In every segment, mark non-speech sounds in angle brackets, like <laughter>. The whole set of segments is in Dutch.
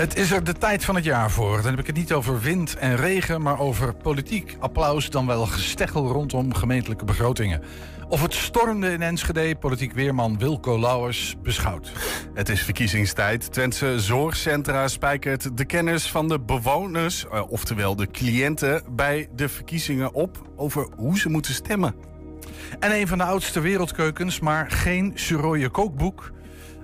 Het is er de tijd van het jaar voor. Dan heb ik het niet over wind en regen, maar over politiek applaus, dan wel gesteggel rondom gemeentelijke begrotingen. Of het stormde in Enschede, politiek weerman Wilco Lauwers beschouwt. Het is verkiezingstijd. Twentse Zorgcentra spijkert de kennis van de bewoners, eh, oftewel de cliënten, bij de verkiezingen op over hoe ze moeten stemmen. En een van de oudste wereldkeukens, maar geen surooie kookboek.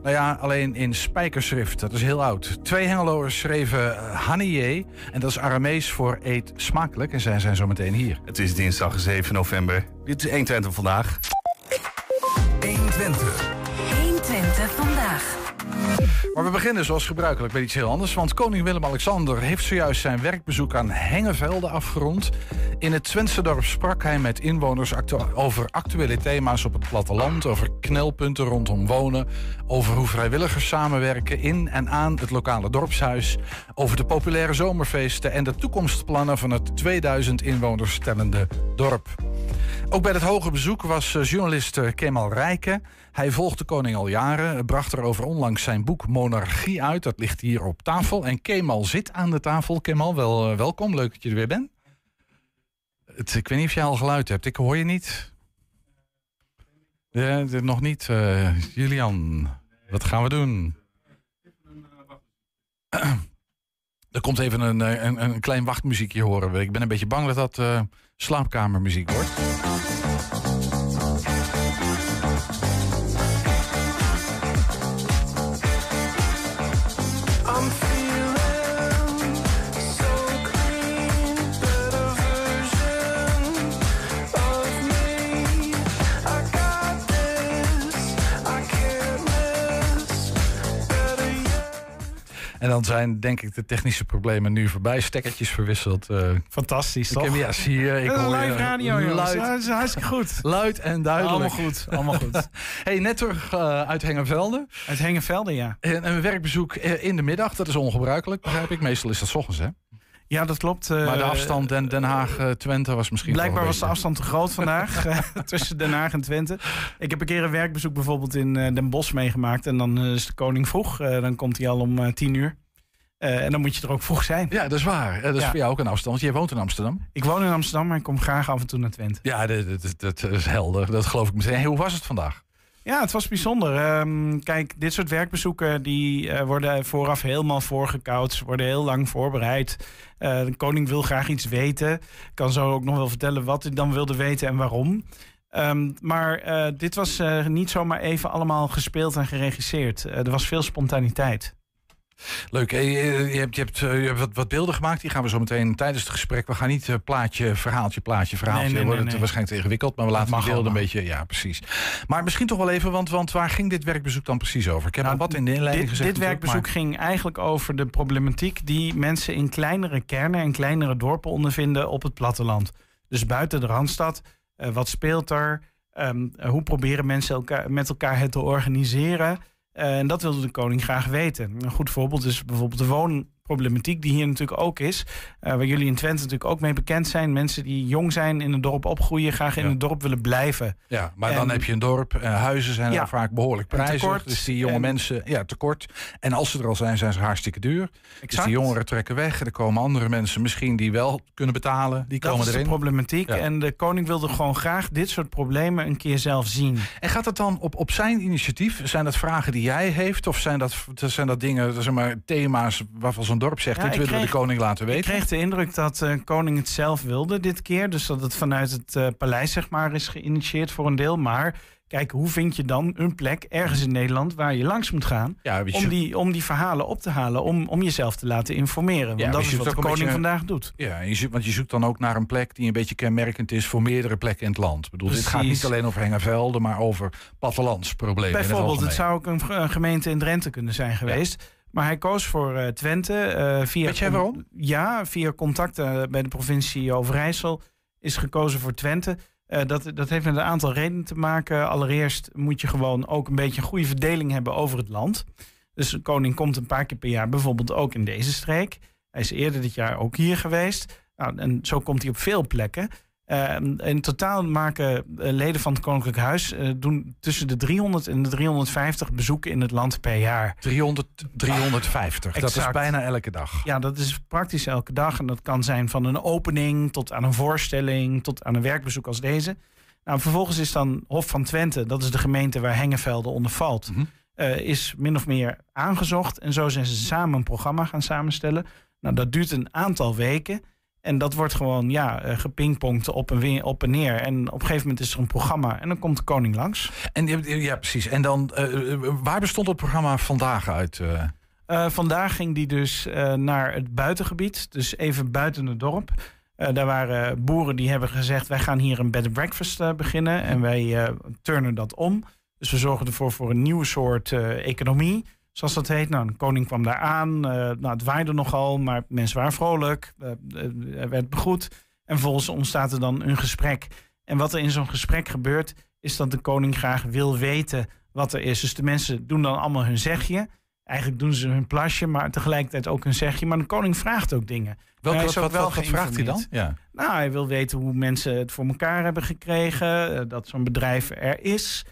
Nou ja, alleen in spijkerschrift. Dat is heel oud. Twee Hengeloers schreven uh, Hanier. En dat is Aramees voor eet smakelijk. En zij zijn zo meteen hier. Het is dinsdag 7 november. Dit is 120 vandaag. 120. 120 vandaag. Maar we beginnen zoals gebruikelijk met iets heel anders. Want koning Willem-Alexander heeft zojuist zijn werkbezoek aan Hengevelde afgerond. In het Twentse dorp sprak hij met inwoners over actuele thema's op het platteland. Over knelpunten rondom wonen. Over hoe vrijwilligers samenwerken in en aan het lokale dorpshuis. Over de populaire zomerfeesten en de toekomstplannen van het 2000 inwoners tellende dorp. Ook bij het hoge bezoek was eh, journalist eh, Kemal Rijken. Hij volgt de koning al jaren, bracht er over onlangs zijn boek Monarchie uit. Dat ligt hier op tafel. En Kemal zit aan de tafel. Kemal, wel, eh, welkom. Leuk dat je er weer bent. Ik weet niet of jij al geluid hebt. Ik hoor je niet. Nog niet. Uh, Julian, wat gaan we doen? <clears throat> Er komt even een, een, een klein wachtmuziekje horen. Ik ben een beetje bang dat dat slaapkamermuziek wordt. En dan zijn denk ik de technische problemen nu voorbij. Stekkertjes verwisseld. Uh, Fantastisch, toch? Ik heb, ja, zie je. Ik hoor live radio, luid, Dat is hartstikke goed. <laughs> Luid en duidelijk. Allemaal goed, allemaal goed. <laughs> hey, net terug uh, uit Hengenvelde. Uit Hengenvelde, ja. En een werkbezoek in de middag, dat is ongebruikelijk, begrijp ik. Meestal is dat s ochtends, hè? Ja, dat klopt. maar de afstand Den, Den Haag-Twente was misschien. Blijkbaar was de afstand te groot vandaag <laughs> <laughs> tussen Den Haag en Twente. Ik heb een keer een werkbezoek bijvoorbeeld in Den Bosch meegemaakt. En dan is de koning vroeg. dan komt hij al om tien uur. Uh, en dan moet je er ook vroeg zijn. Ja, dat is waar. Dat is ja. voor jou ook een afstand. Jij woont in Amsterdam. Ik woon in Amsterdam, maar ik kom graag af en toe naar Twente. Ja, dat, dat, dat is helder. Dat geloof ik meteen. Hey, hoe was het vandaag? Ja, het was bijzonder. Um, kijk, dit soort werkbezoeken die uh, worden vooraf helemaal voorgekoud. worden heel lang voorbereid. Uh, de koning wil graag iets weten. Kan zo ook nog wel vertellen wat hij dan wilde weten en waarom. Um, maar uh, dit was niet zomaar even allemaal gespeeld en geregisseerd. er was veel spontaniteit. Leuk. Je hebt, je hebt, je hebt wat, wat, beelden gemaakt. Die gaan we zo meteen tijdens het gesprek. We gaan niet uh, plaatje, verhaaltje, plaatje, verhaaltje. Nee, nee, wordt het waarschijnlijk te ingewikkeld. Maar we laten de beelden een beetje. Ja, precies. Maar misschien toch wel even, want, want waar ging dit werkbezoek dan precies over? Ik heb nou, al wat in de inleiding dit, gezegd. Dit werkbezoek maar... ging eigenlijk over de problematiek die mensen in kleinere kernen en kleinere dorpen ondervinden op het platteland. Dus buiten de randstad. Uh, wat speelt er? Um, hoe proberen mensen elkaar, met elkaar het te organiseren? Uh, en dat wilde de koning graag weten. Een goed voorbeeld is bijvoorbeeld de woonproblematiek, die hier natuurlijk ook is. Uh, waar jullie in Twente natuurlijk ook mee bekend zijn. Mensen die jong zijn, in een dorp opgroeien, graag in het dorp willen blijven. Ja, maar en, dan heb je een dorp. Uh, huizen zijn ja, vaak behoorlijk prijzig. Dus die jonge en, mensen, ja, tekort. En als ze er al zijn, zijn ze hartstikke duur. Exact. Dus die jongeren trekken weg. Er komen andere mensen misschien die wel kunnen betalen. Die dat komen is erin. de problematiek. Ja. En de koning wilde gewoon graag dit soort problemen een keer zelf zien. En gaat het dan op, op zijn initiatief? Zijn dat vragen die jij heeft? Of zijn dat, zijn dat dingen, zeg maar, thema's waarvan dorp zegt... dit willen we de koning laten weten? Ik kreeg de indruk dat de uh, koning het zelf wilde dit keer. Dus dat het vanuit het uh, paleis zeg maar, is geïnitieerd voor een deel. Maar kijk, hoe vind je dan een plek ergens in Nederland... waar je langs moet gaan ja, om, die, om die verhalen op te halen... om, om jezelf te laten informeren. Want ja, dat is wat de koning beetje, vandaag doet. Ja, je zoekt, want je zoekt dan ook naar een plek die een beetje kenmerkend is... voor meerdere plekken in het land. Ik bedoel, dit gaat niet alleen over Hengevelden... maar over plattelandsproblemen. Bijvoorbeeld, het, het zou ook een, een, gemeente in Drenthe kunnen zijn geweest... Ja. Maar hij koos voor uh, Twente. Uh, via Weet jij waarom? Ja, via contacten bij de provincie Overijssel is gekozen voor Twente. Uh, dat, dat heeft met een aantal redenen te maken. Allereerst moet je gewoon ook een beetje een goede verdeling hebben over het land. Dus de koning komt een paar keer per jaar bijvoorbeeld ook in deze streek. Hij is eerder dit jaar ook hier geweest. Nou, en zo komt hij op veel plekken. Uh, in totaal maken leden van het Koninklijk Huis doen tussen de 300 en de 350 bezoeken in het land per jaar. 300, 350, dat is bijna elke dag. Ja, dat is praktisch elke dag. En dat kan zijn van een opening tot aan een voorstelling, tot aan een werkbezoek als deze. Nou, vervolgens is dan Hof van Twente, dat is de gemeente waar Hengevelde onder valt, mhm. is min of meer aangezocht. En zo zijn ze samen een programma gaan samenstellen. Nou, dat duurt een aantal weken. En dat wordt gewoon ja, uh, gepingpongd op en, op en neer. En op een gegeven moment is er een programma en dan komt de koning langs. En ja, precies. En dan, uh, waar bestond het programma vandaag uit? Uh, vandaag ging die dus naar het buitengebied, dus even buiten het dorp. daar waren boeren die hebben gezegd: wij gaan hier een bed and breakfast beginnen en wij turnen dat om. Dus we zorgen ervoor voor een nieuwe soort economie zoals dat heet. Nou, de koning kwam daar aan. Uh, nou, het waaide nogal, maar mensen waren vrolijk. Uh, er werd begroet. En vervolgens ontstaat er dan een gesprek. En wat er in zo'n gesprek gebeurt, is dat de koning graag wil weten wat er is. Dus de mensen doen dan allemaal hun zegje. Eigenlijk doen ze hun plasje, maar tegelijkertijd ook hun zegje. Maar de koning vraagt ook dingen. Welke, wat, wat, wat, wat vraagt hij dan? Ja. Nou, hij wil weten hoe mensen het voor elkaar hebben gekregen. dat zo'n bedrijf er is.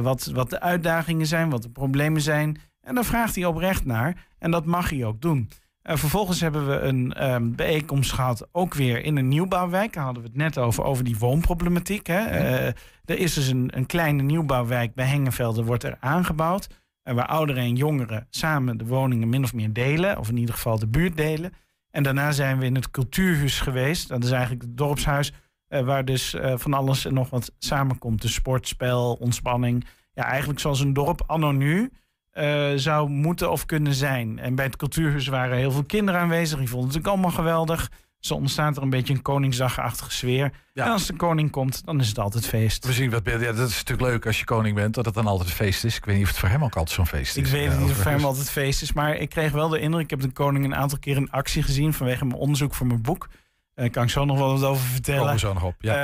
wat, wat de uitdagingen zijn, wat de problemen zijn. En daar vraagt hij oprecht naar. En dat mag hij ook doen. Uh, vervolgens hebben we een um, bijeenkomst gehad, ook weer in een nieuwbouwwijk. Daar hadden we het net over, over die woonproblematiek. Hè. Uh, er is dus een, een kleine nieuwbouwwijk bij Hengenvelde, wordt er aangebouwd. Waar ouderen en jongeren samen de woningen min of meer delen. Of in ieder geval de buurt delen. En daarna zijn we in het cultuurhuis geweest. Dat is eigenlijk het dorpshuis. waar dus van alles en nog wat samenkomt. De sport, spel, ontspanning. Ja, eigenlijk zoals een dorp anno nu. Uh, zou moeten of kunnen zijn. En bij het cultuurhuis waren heel veel kinderen aanwezig. Die vonden het ook allemaal geweldig. Zo ontstaat er een beetje een Koningsdagachtige sfeer. En als de koning komt, dan is het altijd feest. We zien wat Ja, dat is natuurlijk leuk als je koning bent, dat het dan altijd feest is. Ik weet niet of het voor hem ook altijd zo'n feest is. Ik weet niet of het voor hem altijd feest is. Maar ik kreeg wel de indruk, ik heb de koning een aantal keer in actie gezien vanwege mijn onderzoek voor mijn boek. Daar kan ik zo nog wel wat over vertellen. Komen zo nog op, ja.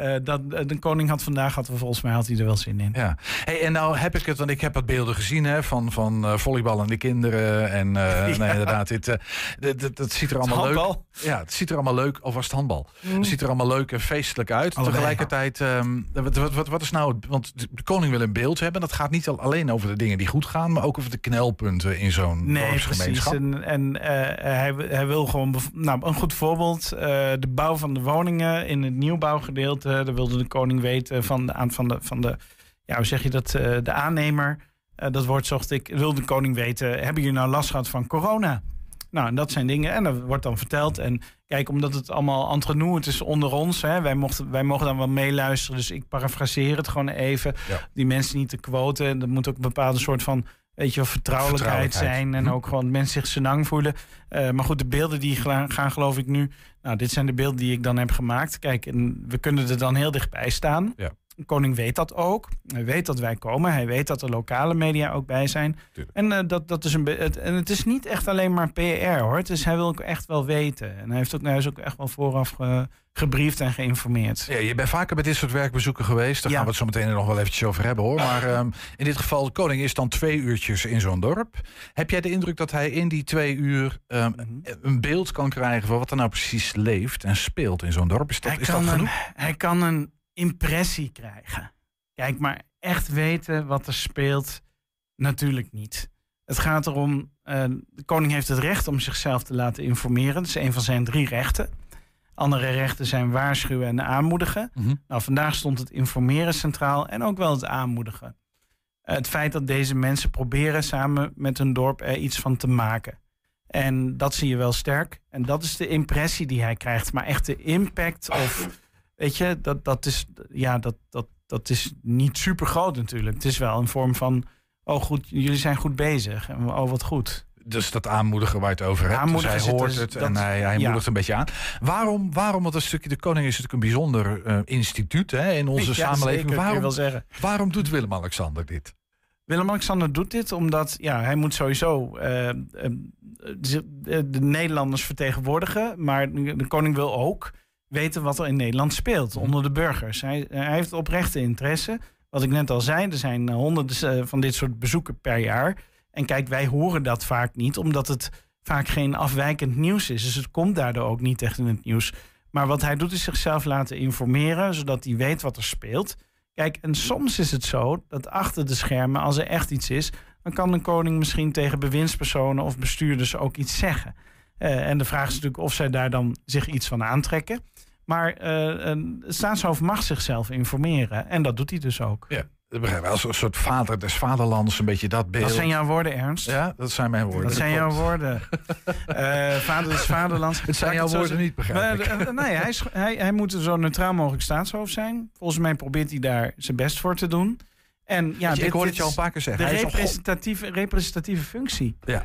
Uh, uh, dat, de koning had vandaag, had, volgens mij had hij er wel zin in. Ja. Hey, en nou heb ik het, want ik heb wat beelden gezien hè, van, van volleyballende kinderen. En <laughs> ja. nee, inderdaad, dit, dit, dat ziet er allemaal leuk Ja, het ziet er allemaal leuk, of was het handbal? Mm. Het ziet er allemaal leuk en feestelijk uit. Allebei, Tegelijkertijd, um, wat, wat, wat, wat, is nou, want de koning wil een beeld hebben. Dat gaat niet alleen over de dingen die goed gaan, maar ook over de knelpunten in zo'n nee, Precies. En, en hij, hij wil gewoon, nou, een goed voorbeeld eh, de bouw van de woningen in het nieuwbouwgedeelte. Daar wilde de koning weten van de, van de, van de ja, hoe zeg je dat, uh, de aannemer. Uh, dat woord zocht ik, wilde de koning weten, hebben jullie nou last gehad van corona? Nou, en dat zijn dingen. En dat wordt dan verteld. En kijk, omdat het allemaal entre het is onder ons. Hè, wij, mochten, wij mogen dan wel meeluisteren. Dus ik parafraseer het gewoon even. Die mensen niet te quoten. Er moet ook een bepaalde soort van weet je, vertrouwelijkheid, zijn. En hm. ook gewoon mensen zich senang voelen. Uh, maar goed, de beelden die gaan, geloof ik nu. Nou, dit zijn de beelden die ik dan heb gemaakt. Kijk, en we kunnen er dan heel dichtbij staan. Ja. De koning weet dat ook. Hij weet dat wij komen. Hij weet dat er lokale media ook bij zijn. En, uh, dat, dat is een het, en het is niet echt alleen maar PR hoor. Dus hij wil ook echt wel weten. En hij, heeft ook, hij is ook echt wel vooraf ge, gebriefd en geïnformeerd. Ja, je bent vaker bij dit soort werkbezoeken geweest. Daar gaan we het zo meteen nog wel eventjes over hebben hoor. Maar um, in dit geval, de koning is dan twee uurtjes in zo'n dorp. Heb jij de indruk dat hij in die twee uur um, een beeld kan krijgen van wat er nou precies leeft en speelt in zo'n dorp? Is dat, is dat genoeg? Een, hij kan een impressie krijgen. Kijk, maar echt weten wat er speelt, natuurlijk niet. Het gaat erom, uh, de koning heeft het recht om zichzelf te laten informeren. Dat is een van zijn drie rechten. Andere rechten zijn waarschuwen en aanmoedigen. Mhm. Nou, vandaag stond het informeren centraal en ook wel het aanmoedigen. Uh, het feit dat deze mensen proberen samen met hun dorp er iets van te maken. En dat zie je wel sterk. En dat is de impressie die hij krijgt. Maar echt de impact of Weet je, dat, dat, is, ja, dat, dat, dat is niet super groot natuurlijk. Het is wel een vorm van, oh goed, jullie zijn goed bezig. En oh, wat goed. Dus dat aanmoedigen waar je het over hebt. Dus hij hoort het en hij, hij moedigt een beetje aan. Waarom, waarom, want een stukje de koning is natuurlijk een bijzonder uh, instituut hè, in onze <laughs> ja, samenleving. Zeker, waarom, wel zeggen. waarom doet Willem-Alexander dit? Willem-Alexander doet dit omdat ja, hij moet sowieso uh, de, de Nederlanders vertegenwoordigen. Maar de koning wil ook weten wat er in Nederland speelt onder de burgers. Hij, hij heeft oprechte interesse. Wat ik net al zei, er zijn honderden eh, van dit soort bezoeken per jaar. En kijk, wij horen dat vaak niet, omdat het vaak geen afwijkend nieuws is. Dus het komt daardoor ook niet echt in het nieuws. Maar wat hij doet is zichzelf laten informeren, zodat hij weet wat er speelt. Kijk, en soms is het zo dat achter de schermen, als er echt iets is, dan kan de koning misschien tegen bewindspersonen of bestuurders ook iets zeggen. Uh, en de vraag is natuurlijk of zij daar dan zich iets van aantrekken. Maar uh, een staatshoofd mag zichzelf informeren. En dat doet hij dus ook. Ja. Als een soort vader des vaderlands, een beetje dat beeld. Dat zijn jouw woorden, Ernst. Ja, dat zijn mijn woorden. Dat zijn jouw woorden. uh, <laughs> vader des vaderlands. Het zijn jouw woorden niet, begrijp ik. Uh, nee, hij, hij, hij moet zo neutraal mogelijk staatshoofd zijn. Volgens mij probeert hij daar zijn best voor te doen. En ja, je, dit, ik hoor het je al een paar keer zeggen. De representatieve, representatieve functie. Ja,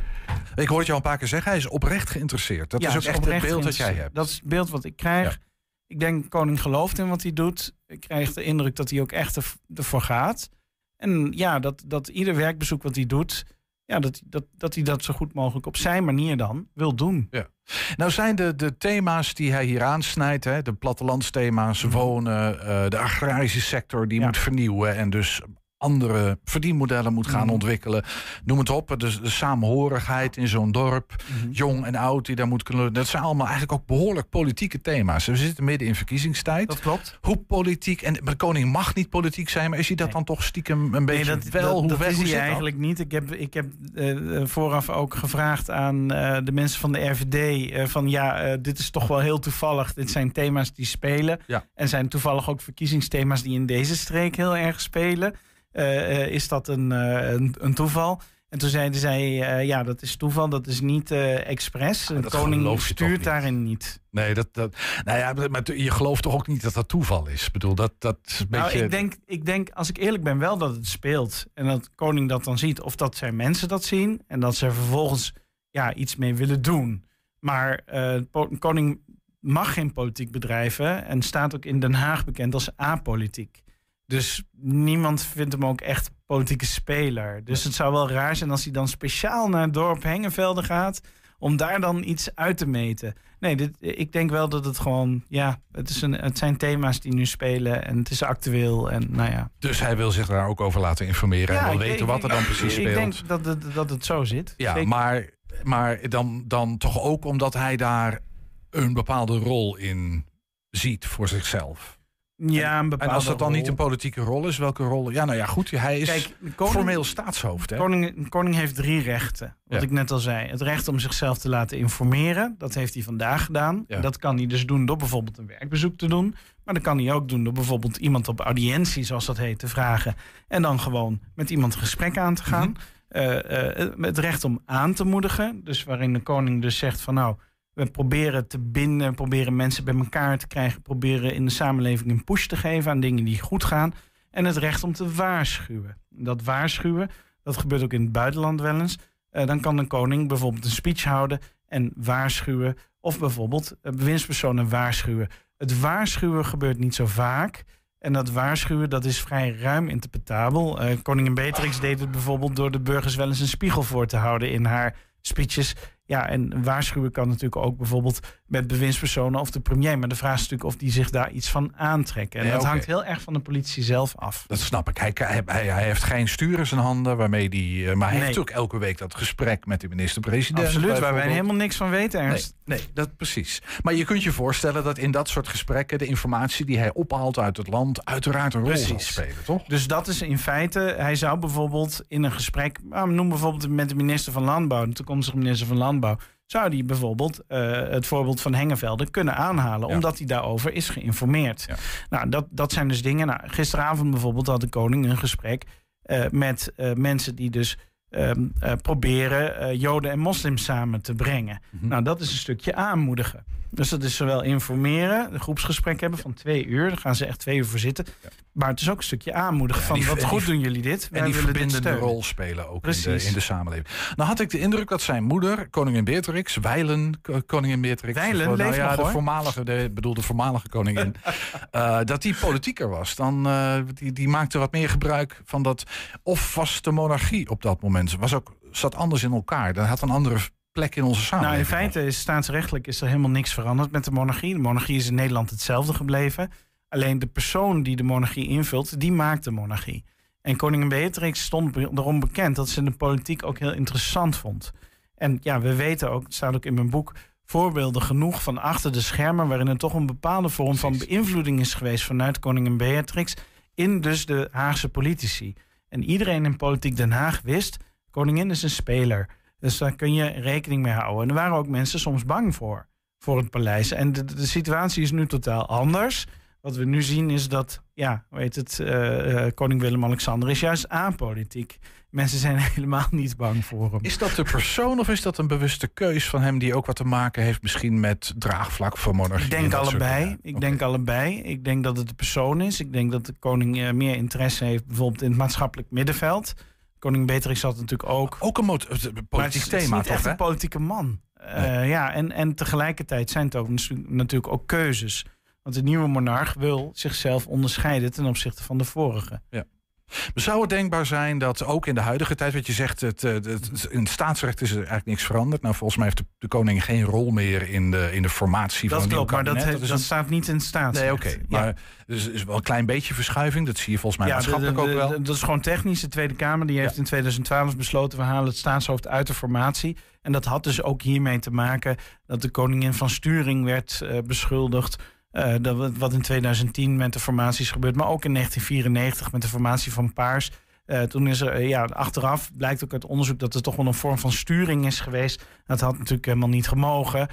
ik hoor het je al een paar keer zeggen. Hij is oprecht geïnteresseerd. Dat ja, is ook echt het beeld dat jij hebt. Dat is het beeld wat ik krijg. Ja. Ik denk, koning gelooft in wat hij doet. Ik krijg de indruk dat hij ook echt ervoor gaat. En ja, dat, dat ieder werkbezoek wat hij doet, ja, dat, dat, dat hij dat zo goed mogelijk op zijn manier dan wil doen. Ja. Nou zijn de, de thema's die hij hier aansnijdt, hè, de plattelandsthema's, wonen, uh, de agrarische sector die ja. moet vernieuwen en dus andere verdienmodellen moet gaan mm. ontwikkelen. Noem het op, de, de samenhorigheid in zo'n dorp, mm. jong en oud die daar moet kunnen. Dat zijn allemaal eigenlijk ook behoorlijk politieke thema's. We zitten midden in verkiezingstijd. Dat klopt. Hoe politiek, en de koning mag niet politiek zijn, maar is hij dat nee. dan toch stiekem een beetje nee, dat, wel? Dat, hoe dat is hij eigenlijk niet. Ik heb, ik heb uh, vooraf ook gevraagd aan uh, de mensen van de RVD uh, van ja, dit is toch wel heel toevallig. Dit zijn thema's die spelen. Ja. En zijn toevallig ook verkiezingsthema's die in deze streek heel erg spelen. Uh, is dat een, uh, een, een, toeval? En toen zeiden zij, uh, ja, dat is toeval, dat is niet expres. De koning stuurt daarin niet. Nee, dat, dat, nou ja, maar je gelooft toch ook niet dat dat toeval is? Ik bedoel, dat, dat is een nou, beetje... ik denk, ik denk, als ik eerlijk ben, wel dat het speelt. En dat de koning dat dan ziet. Of dat zijn mensen dat zien. En dat ze vervolgens ja, iets mee willen doen. Maar de koning mag geen politiek bedrijven. En staat ook in Den Haag bekend als apolitiek. Dus niemand vindt hem ook echt politieke speler. Dus het zou wel raar zijn als hij dan speciaal naar het dorp Hengevelde gaat. om daar dan iets uit te meten. Nee, dit, ik denk wel dat het gewoon. Ja, het, is een, het zijn thema's die nu spelen en het is actueel. En, nou ja. Dus hij wil zich daar ook over laten informeren ja, en wil weten wat er dan precies speelt. Ik denk dat het, dat het zo zit. Ja, Zeker. maar, maar dan, dan toch ook omdat hij daar een bepaalde rol in ziet voor zichzelf. Ja, een bepaalde En als dat dan rol. niet een politieke rol is, welke rol? Ja, nou ja, goed. Hij is Kijk, koning- formeel staatshoofd. Hè? Koning, koning heeft drie rechten. Wat Ja. ik net al zei. Het recht om zichzelf te laten informeren. Dat heeft hij vandaag gedaan. Ja. Dat kan hij dus doen door bijvoorbeeld een werkbezoek te doen. Maar dat kan hij ook doen door bijvoorbeeld iemand op audiëntie, zoals dat heet, te vragen. En dan gewoon met iemand een gesprek aan te gaan. Eh, het recht om aan te moedigen. Dus waarin de koning dus zegt van nou, we proberen te binden, proberen mensen bij elkaar te krijgen, proberen in de samenleving een push te geven aan dingen die goed gaan. En het recht om te waarschuwen. Dat waarschuwen, dat gebeurt ook in het buitenland wel eens. Eh, dan kan de koning bijvoorbeeld een speech houden en waarschuwen. Of bijvoorbeeld eh, bewindspersonen waarschuwen. Het waarschuwen gebeurt niet zo vaak. En dat waarschuwen, dat is vrij ruim interpretabel. Eh, koningin Beatrix deed het bijvoorbeeld door de burgers wel eens een spiegel voor te houden in haar speeches. Ja, en waarschuwen kan natuurlijk ook bijvoorbeeld met bewindspersonen of de premier. Maar de vraag is natuurlijk of die zich daar iets van aantrekken. En Nee, dat hangt heel erg van de politie zelf af. Dat snap ik. Hij, hij, heeft geen stuur in zijn handen, waarmee die, eh, maar hij Nee. heeft ook elke week dat gesprek met de minister-president. Absoluut, waar wij helemaal niks van weten, Ernst. nee, dat precies. Maar je kunt je voorstellen dat in dat soort gesprekken de informatie die hij ophaalt uit het land uiteraard een rol zal Precies. spelen, toch? Dus dat is in feite, hij zou bijvoorbeeld in een gesprek, nou, noem bijvoorbeeld met de minister van Landbouw, de toekomstige minister van Landbouw, zou die bijvoorbeeld eh, het voorbeeld van Hengevelde kunnen aanhalen, Ja. omdat hij daarover is geïnformeerd. Ja. Nou, dat, dat zijn dus dingen. Nou, gisteravond bijvoorbeeld had de koning een gesprek eh, met eh, mensen die dus ehm, eh, proberen Joden en moslims samen te brengen. Mhm. Nou, dat is een stukje aanmoedigen. Dus dat is zowel informeren, een groepsgesprek hebben van twee uur. Daar gaan ze echt twee uur voor zitten. Maar het is ook een stukje aanmoedigen Ja, van wat goed die- doen jullie dit. En die verbindende rol spelen ook in de, Precies. in de samenleving. Nou had ik de indruk dat zijn moeder, koningin Beatrix, Wijlen, ko- koningin Beatrix. Wijlen of, leeft ja, nog, de voormalige, de, bedoel de voormalige koningin, <laughs> eh, dat die politieker was. Dan, eh, die, die maakte wat meer gebruik van dat. Of was de monarchie op dat moment, was ook, zat anders in elkaar. Dat had een andere plek in onze Nou, samenleving. in feite is staatsrechtelijk is er helemaal niks veranderd met de monarchie. De monarchie is in Nederland hetzelfde gebleven. Alleen de persoon die de monarchie invult, die maakt de monarchie. En koningin Beatrix stond erom bekend dat ze de politiek ook heel interessant vond. En ja, we weten ook, het staat ook in mijn boek, voorbeelden genoeg van achter de schermen... waarin er toch een bepaalde vorm van beïnvloeding is geweest... vanuit koningin Beatrix in dus de Haagse politici. En iedereen in Politiek Den Haag wist... koningin is een speler. Dus daar kun je rekening mee houden. En er waren ook mensen soms bang voor, voor het paleis. En de, de situatie is nu totaal anders. Wat we nu zien is dat, ja, weet het, uh, koning Willem-Alexander is juist apolitiek. Mensen zijn <laughs> helemaal niet bang voor hem. Is dat de persoon of is dat een bewuste keus van hem die ook wat te maken heeft misschien met draagvlak voor monarchie? Ik denk allebei. Ik denk allebei. Ik denk dat het de persoon is. Ik denk dat de koning uh, meer interesse heeft bijvoorbeeld in het maatschappelijk middenveld. Koning Beatrix had natuurlijk ook. Ook een politiek thema. Het is niet echt een politieke man. Uh, ja, en, en tegelijkertijd zijn het ook natuurlijk ook keuzes. Want de nieuwe monarch wil zichzelf onderscheiden ten opzichte van de vorige. Ja. Zou het denkbaar zijn dat ook in de huidige tijd, wat je zegt, het, het, het, in het staatsrecht is er eigenlijk niks veranderd. Nou, volgens mij heeft de, de koning geen rol meer in de, in de formatie dat van klopt. Maar dat, dat, dat staat niet in het staatsrecht. Nee, oké. Okay. Maar dus is wel een klein beetje verschuiving. Dat zie je volgens mij ja, maatschappelijk de, ook wel. Dat is gewoon technisch. De Tweede Kamer die heeft in 2012 besloten... we halen het staatshoofd uit de formatie. En dat had dus ook hiermee te maken... dat de koningin van Sturing werd uh, beschuldigd uh, dat, wat in 2010 met de formaties gebeurt, maar ook in 1994 met de formatie van Paars. Uh, toen is er, uh, ja, achteraf blijkt ook uit onderzoek dat er toch wel een vorm van sturing is geweest. Dat had natuurlijk helemaal niet gemogen.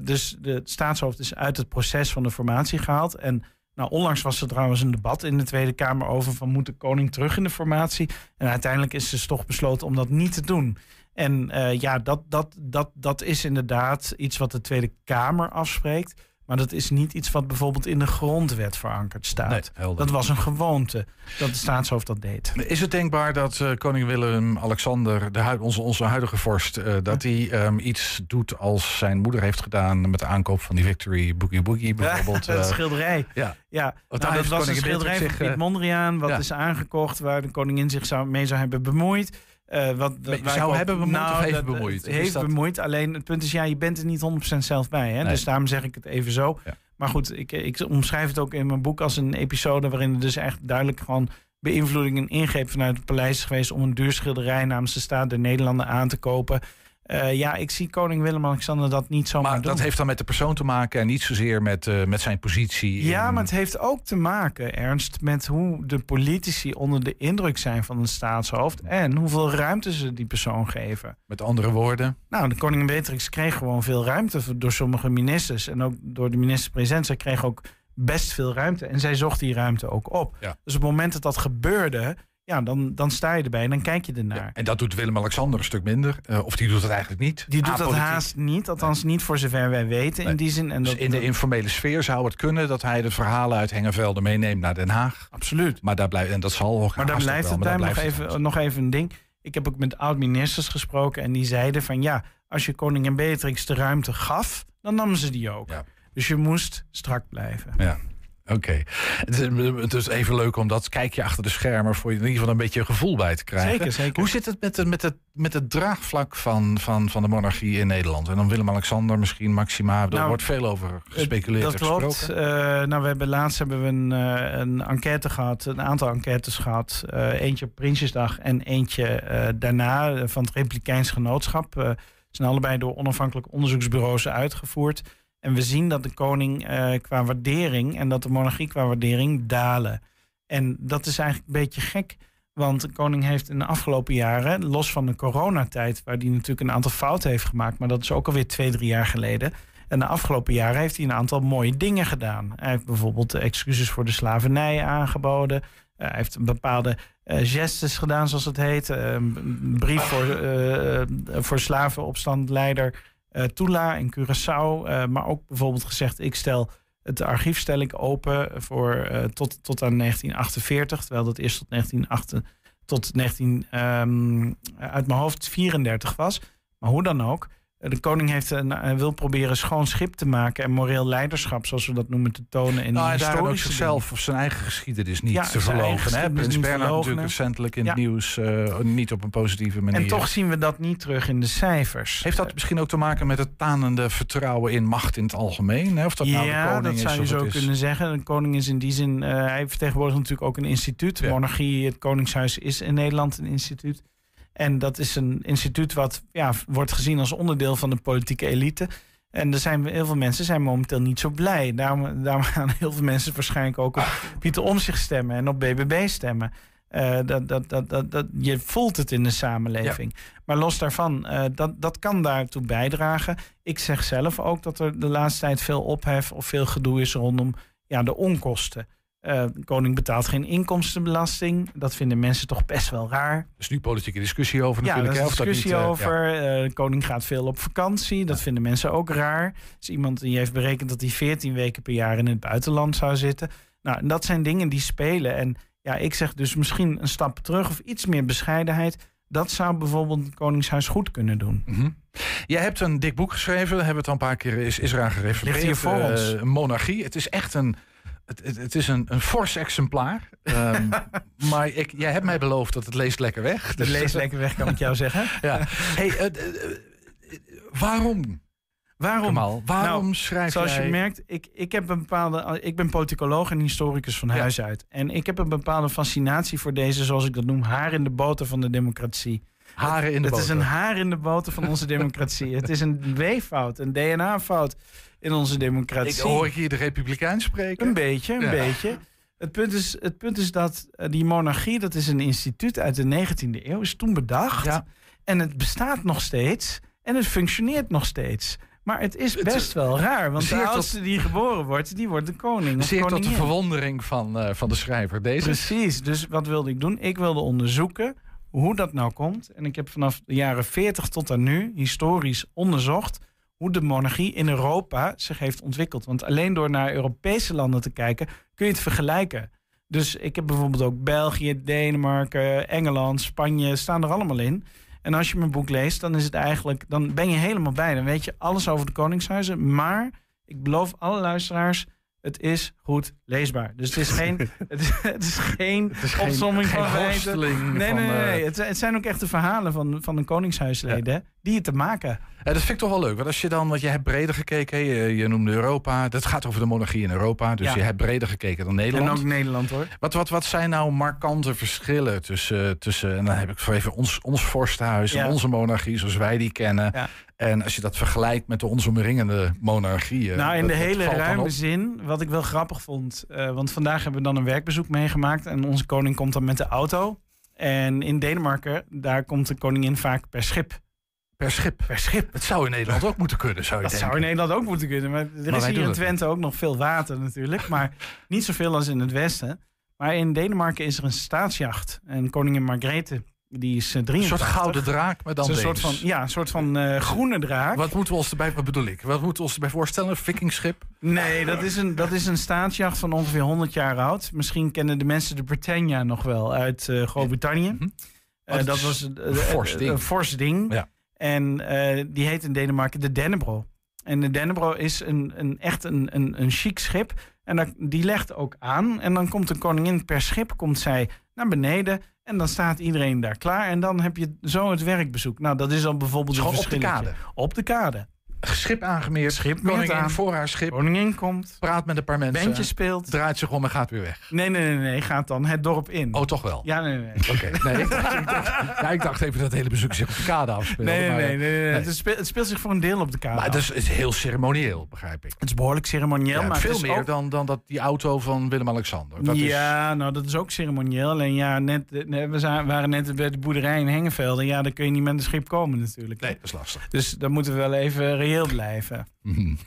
dus de staatshoofd is uit het proces van de formatie gehaald. En nou, onlangs was er trouwens een debat in de Tweede Kamer over van moet de koning terug in de formatie. En uiteindelijk is dus toch besloten om dat niet te doen. En ja, dat, dat, dat, dat is inderdaad iets wat de Tweede Kamer afspreekt. Maar dat is niet iets wat bijvoorbeeld in de grondwet verankerd staat. Nee, dat was een gewoonte dat de staatshoofd dat deed. Is het denkbaar dat uh, koning Willem-Alexander, de onze, onze huidige vorst, uh, dat hij um, iets doet als zijn moeder heeft gedaan met de aankoop van die Victory Boogie Boogie bijvoorbeeld? <laughs> Ja, uh, schilderij. Ja, ja. Nou, dat was een schilderij van Piet Mondriaan, wat ja. is aangekocht, waar de koningin zich zou, mee zou hebben bemoeid. Uh, wat, zou hebben bemoeid nou, of heeft dat, bemoeid? heeft dat... bemoeid. Alleen het punt is, ja, je bent er niet 100% zelf bij. Hè? Nee. Dus daarom zeg ik het even zo. Ja. Maar goed, ik, ik omschrijf het ook in mijn boek als een episode... waarin er dus echt duidelijk gewoon beïnvloeding en ingreep vanuit het paleis is geweest... om een duur schilderij namens de staat der Nederlanden aan te kopen... Uh, ja, ik zie koning Willem-Alexander dat niet zomaar Maar doen. dat heeft dan met de persoon te maken en niet zozeer met, uh, met zijn positie. Ja, in... maar het heeft ook te maken, Ernst, met hoe de politici onder de indruk zijn van een staatshoofd. En hoeveel ruimte ze die persoon geven. Met andere woorden? Nou, de koningin Beatrix kreeg gewoon veel ruimte door sommige ministers. En ook door de minister-president. Zij kreeg ook best veel ruimte. En zij zocht die ruimte ook op. Ja. Dus op het moment dat dat gebeurde ja, dan, dan sta je erbij en dan kijk je ernaar. Ja, en dat doet Willem-Alexander een stuk minder. Uh, of die doet het eigenlijk niet. Die doet dat haast niet, althans nee. niet voor zover wij weten nee. in die zin. En dus dat, in de informele sfeer zou het kunnen dat hij de verhalen uit Hengevelde meeneemt naar Den Haag. Absoluut. Maar daar blijft, en dat zal ook Maar daar blijft wel, het maar daar nog, even, nog even een ding. Ik heb ook met oud-ministers gesproken en die zeiden van ja, als je koningin Beatrix de ruimte gaf, dan nam ze die ook. Ja. Dus je moest strak blijven. Ja. Oké. Okay. Het, het, is even leuk om dat kijk je achter de schermen voor je in ieder geval een beetje een gevoel bij te krijgen. Zeker, zeker. Hoe zit het met, de, met, het, met het draagvlak van, van, van de monarchie in Nederland? En dan Willem-Alexander, misschien Maxima. Er Nou, wordt veel over gespeculeerd Dat klopt. Uh, nou, we hebben laatst hebben we een, uh, een enquête gehad, een aantal enquêtes gehad. Uh, eentje op Prinsjesdag en eentje eh, daarna van het Republikeins Genootschap. Zijn allebei door onafhankelijke onderzoeksbureaus uitgevoerd. En we zien dat de koning uh, qua waardering en dat de monarchie qua waardering dalen. En dat is eigenlijk een beetje gek. Want de koning heeft in de afgelopen jaren, los van de coronatijd, waar hij natuurlijk een aantal fouten heeft gemaakt, maar dat is ook alweer twee, drie jaar geleden. En de afgelopen jaren heeft hij een aantal mooie dingen gedaan. Hij heeft bijvoorbeeld excuses voor de slavernij aangeboden. Uh, hij heeft bepaalde uh, gestes gedaan, zoals het heet. Uh, een brief voor, voor slavenopstandleider uh, Tula in Curaçao. Uh, maar ook bijvoorbeeld gezegd, ik stel het archief stel ik open voor, uh, tot, tot aan 1948. Terwijl dat eerst tot 1908, tot 19, um, uit mijn hoofd 34 was. Maar hoe dan ook. De koning heeft een, wil proberen schoon schip te maken en moreel leiderschap, zoals we dat noemen, te tonen in nou, de en daar ook zichzelf of zijn eigen geschiedenis niet Ja, te verlogen. Hè? Prins Bernhard natuurlijk recentelijk in het Ja. nieuws uh, niet op een positieve manier. En toch zien we dat niet terug in de cijfers. Heeft dat misschien ook te maken met het tanende vertrouwen in macht in het algemeen? Hè? Of dat nou de ja, koning dat is zou je zo kunnen zeggen. De koning is in die zin, uh, hij vertegenwoordigt natuurlijk ook een instituut. De Ja. monarchie, het koningshuis is in Nederland een instituut. En dat is een instituut wat ja, wordt gezien als onderdeel van de politieke elite. En er zijn heel veel mensen zijn momenteel niet zo blij. Daarom, daarom <laughs> gaan heel veel mensen waarschijnlijk ook op Pieter Omzicht stemmen en op BBB stemmen. Uh, dat, dat, dat, dat, dat, je voelt het in de samenleving. Maar los daarvan, uh, dat, dat kan daartoe bijdragen. Ik zeg zelf ook dat er de laatste tijd veel ophef of veel gedoe is rondom ja, de onkosten. Uh, koning betaalt geen inkomstenbelasting. Dat vinden mensen toch best wel raar. Er is nu politieke discussie over natuurlijk. Ja, er is discussie dat niet, over. Ja. Uh, koning gaat veel op vakantie. Dat vinden mensen ook raar. Er is iemand die heeft berekend dat hij 14 weken per jaar in het buitenland zou zitten. Nou, dat zijn dingen die spelen. En ja, ik zeg dus misschien een stap terug of iets meer bescheidenheid. Dat zou bijvoorbeeld het Koningshuis goed kunnen doen. Mm -hmm. Jij hebt een dik boek geschreven, daar hebben we het al een paar keer is, is eraan gerefereerd. Ligt hier voor uh, ons. Monarchie. Het is echt een, het, het, het is een, een fors exemplaar. um, <laughs> maar ik, jij hebt mij beloofd dat het leest lekker weg. Het dus, leest lekker weg, kan ik jou zeggen. <laughs> ja. Hey, uh, uh, waarom Waarom, Kamal, waarom nou, schrijf zoals jij... je merkt, ik, ik, heb een bepaalde, ik ben politicoloog en historicus van huis uit. En ik heb een bepaalde fascinatie voor deze, zoals ik dat noem, haar in de boter van de democratie. Haren in de het, boter. Het is een haar in de boter van onze democratie. <laughs> het is een weeffout, een DNA-fout in onze democratie. Ik hoor ik hier de Republikein spreken? Een beetje, een ja. beetje. Het punt, is, het punt is dat uh, die monarchie, dat is een instituut uit de 19e eeuw, is toen bedacht. Ja. En het bestaat nog steeds en het functioneert nog steeds. Maar het is best wel raar, want de oudste die geboren wordt, die wordt de koning. Zeer tot de verwondering van, uh, van de schrijver. Deze. Precies, dus wat wilde ik doen? Ik wilde onderzoeken hoe dat nou komt. En ik heb vanaf de jaren 40 tot aan nu historisch onderzocht hoe de monarchie in Europa zich heeft ontwikkeld. Want alleen door naar Europese landen te kijken kun je het vergelijken. Dus ik heb bijvoorbeeld ook België, Denemarken, Engeland, Spanje staan er allemaal in. En als je mijn boek leest, dan is het eigenlijk, dan ben je helemaal bij. Dan weet je alles over de Koningshuizen. Maar ik beloof alle luisteraars, het is goed leesbaar. Dus het is geen, <laughs> het is, het is geen het is opzomming geen, van feiten. Nee, nee, nee. nee. Uh... Het, het, zijn ook echte verhalen van, van de Koningshuisleden ja. die het te maken. Ja, dat vind ik toch wel leuk. Want als je dan, want je hebt breder gekeken, je, je noemde Europa. Dat gaat over de monarchie in Europa. Dus ja. je hebt breder gekeken dan Nederland. En ook Nederland hoor. Wat, wat, wat zijn nou markante verschillen tussen, tussen en dan heb ik voor even ons, ons vorstenhuis ja. en onze monarchie zoals wij die kennen. En als je dat vergelijkt met de ons omringende monarchieën. Nou, in de hele ruime zin, wat ik wel grappig vond. Uh, want vandaag hebben we dan een werkbezoek meegemaakt. En onze koning komt dan met de auto. En in Denemarken, daar komt de koningin vaak per schip. Per schip. Per schip. Het zou in Nederland ook moeten kunnen, zou je Dat denken. zou in Nederland ook moeten kunnen. Maar er Maar is hier in Twente ook nog veel water natuurlijk. Maar niet zoveel als in het westen. Maar in Denemarken is er een staatsjacht. En koningin Margrethe, die is eh, Een 83. soort gouden draak, maar dan een soort van, ja, een soort van eh, groene draak. Wat moeten we ons erbij, wat bedoel ik? Wat moeten we ons erbij voorstellen? Een vikingschip? Nee, dat is, een, dat is een staatsjacht van ongeveer 100 jaar oud. Misschien kennen de mensen de Britannia nog wel uit eh, Groot-Brittannië. Mhm. Dat was een, een fors ding. een fors ding. Ja. En die heet in Denemarken de Dennebro. En de Dennebro is een, een, echt een, een, een chic schip. En dat, die legt ook aan. En dan komt de koningin per schip, komt zij naar beneden. En dan staat iedereen daar klaar. En dan heb je zo het werkbezoek. Nou, dat is dan bijvoorbeeld op de kade. Op de kade. Schip aangemeerd. Schip koningin aan. voor haar schip. Koningin komt. Praat met een paar mensen. Bandje speelt. Draait zich om en gaat weer weg. Nee, nee, nee, nee. Gaat dan het dorp in. Oh, toch wel? Ja, nee, nee. Oké. Nee, ik, dacht, ik, dacht, ja, ik dacht even dat het hele bezoek zich op de kade afspeelde. Nee, nee, maar, nee. nee, nee. nee. Het, speelt, het speelt zich voor een deel op de kade Maar af. het is, het is heel ceremonieel, begrijp ik. Het is behoorlijk ceremonieel. Ja, maar veel meer ook- dan, dan dat, die auto van Willem-Alexander. Dat is- ja, nou dat is ook ceremonieel. Alleen ja, net, eh, we waren net bij de boerderij in Hengevelde. Ja, dan kun je niet met een schip komen natuurlijk. Nee, dat is lastig. Dus dan moeten we wel even reëel blijven. <laughs>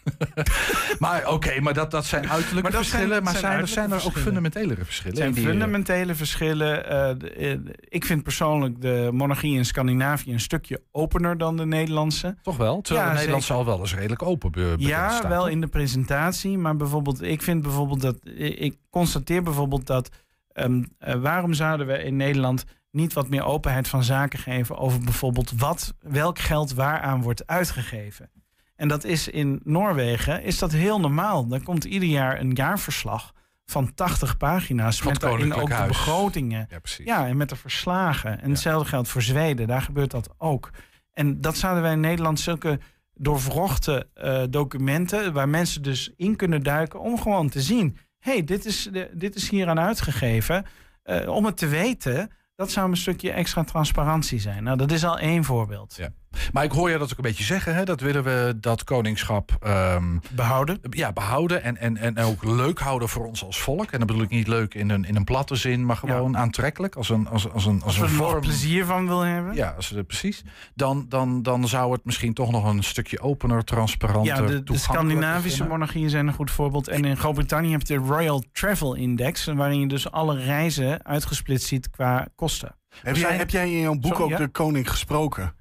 Maar oké, maar dat, dat zijn uiterlijke Maar dat zijn- verschillen. maar zijn zijn, er, uiterlijke zijn er ook verschillen. fundamentelere verschillen? Zijn eh, fundamentele verschillen. Eh, eh, ik vind persoonlijk de monarchie in Scandinavië een stukje opener dan de Nederlandse. Toch wel? Terwijl Ja, de Nederlandse al wel eens redelijk open be- Ja, staat, wel in de presentatie. Maar bijvoorbeeld, ik vind bijvoorbeeld dat. Ik constateer bijvoorbeeld dat. ehm, eh, waarom zouden we in Nederland niet wat meer openheid van zaken geven over bijvoorbeeld wat, welk geld waaraan wordt uitgegeven? En dat is in Noorwegen is dat heel normaal. Dan komt ieder jaar een jaarverslag van 80 pagina's Van met daarin ook de begrotingen. Ja, en met de verslagen. En hetzelfde geldt voor Zweden. Daar gebeurt dat ook. En dat zouden wij in Nederland zulke doorvrochte eh, documenten... waar mensen dus in kunnen duiken om gewoon te zien... hé, hey, dit, is, de- dit is hieraan uitgegeven. Eh, om het te weten, dat zou een stukje extra transparantie zijn. Nou, dat is al één voorbeeld. Ja. Maar ik hoor je dat ook een beetje zeggen. Hè? Dat willen we dat koningschap ehm, Behouden. ja, behouden. En, en, en ook leuk houden voor ons als volk. En dat bedoel ik niet leuk in een, in een platte zin, maar gewoon aantrekkelijk. Als een, als, als een, als Als een er vorm. plezier van willen hebben. Ja, als, we- precies. Dan, dan, dan zou het misschien toch nog een stukje opener, transparanter. Ja, de, Scandinavische monarchieën zijn een goed voorbeeld. En in Groot-Brittannië heb je de Royal Travel Index, waarin je dus alle reizen uitgesplitst ziet qua kosten. Heb jij, heb jij in jouw boek Sorry, ook ja? de koning gesproken?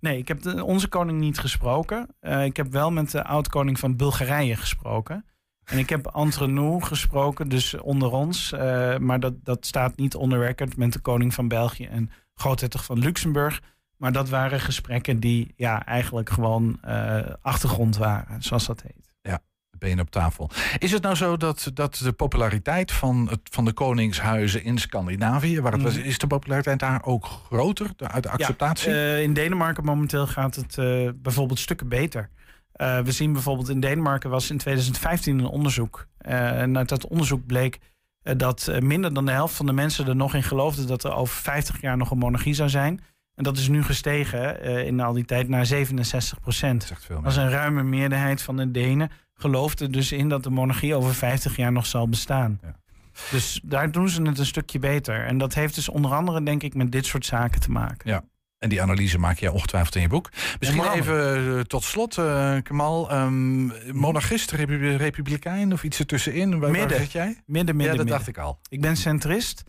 Nee, ik heb onze koning niet gesproken. Eh, ik heb wel met de oud-koning van Bulgarije gesproken. En ik heb entre nous gesproken, dus onder ons. eh, maar dat, dat staat niet onder record met de koning van België en groothertog van Luxemburg. Maar dat waren gesprekken die ja, eigenlijk gewoon eh, achtergrond waren, zoals dat heet. Benen op tafel. Is het nou zo dat, dat de populariteit van, het, van de koningshuizen in Scandinavië, waar het was, Mhm. is de populariteit daar ook groter, uit de acceptatie? Eh, in Denemarken momenteel gaat het eh, bijvoorbeeld stukken beter. Eh, we zien bijvoorbeeld in Denemarken was in 2015 een onderzoek. En uit dat onderzoek bleek dat minder dan de helft van de mensen er nog in geloofde dat er over 50 jaar nog een monarchie zou zijn. En dat is nu gestegen eh, in al die tijd naar 67 procent. dat zegt veel Dat is een ruime meerderheid van de Denen geloofde dus in dat de monarchie over 50 jaar nog zal bestaan. Ja. Dus daar doen ze het een stukje beter. En dat heeft dus onder andere, denk ik, met dit soort zaken te maken. En die analyse maak jij ongetwijfeld in je boek. Misschien even eh, tot slot, eh Kamal. ehm monarchist, repu- republikein of iets ertussenin? Waar, waar Midden. zit jij? Midden, midden, ja, dat midden. dacht ik al. Ik ben centrist.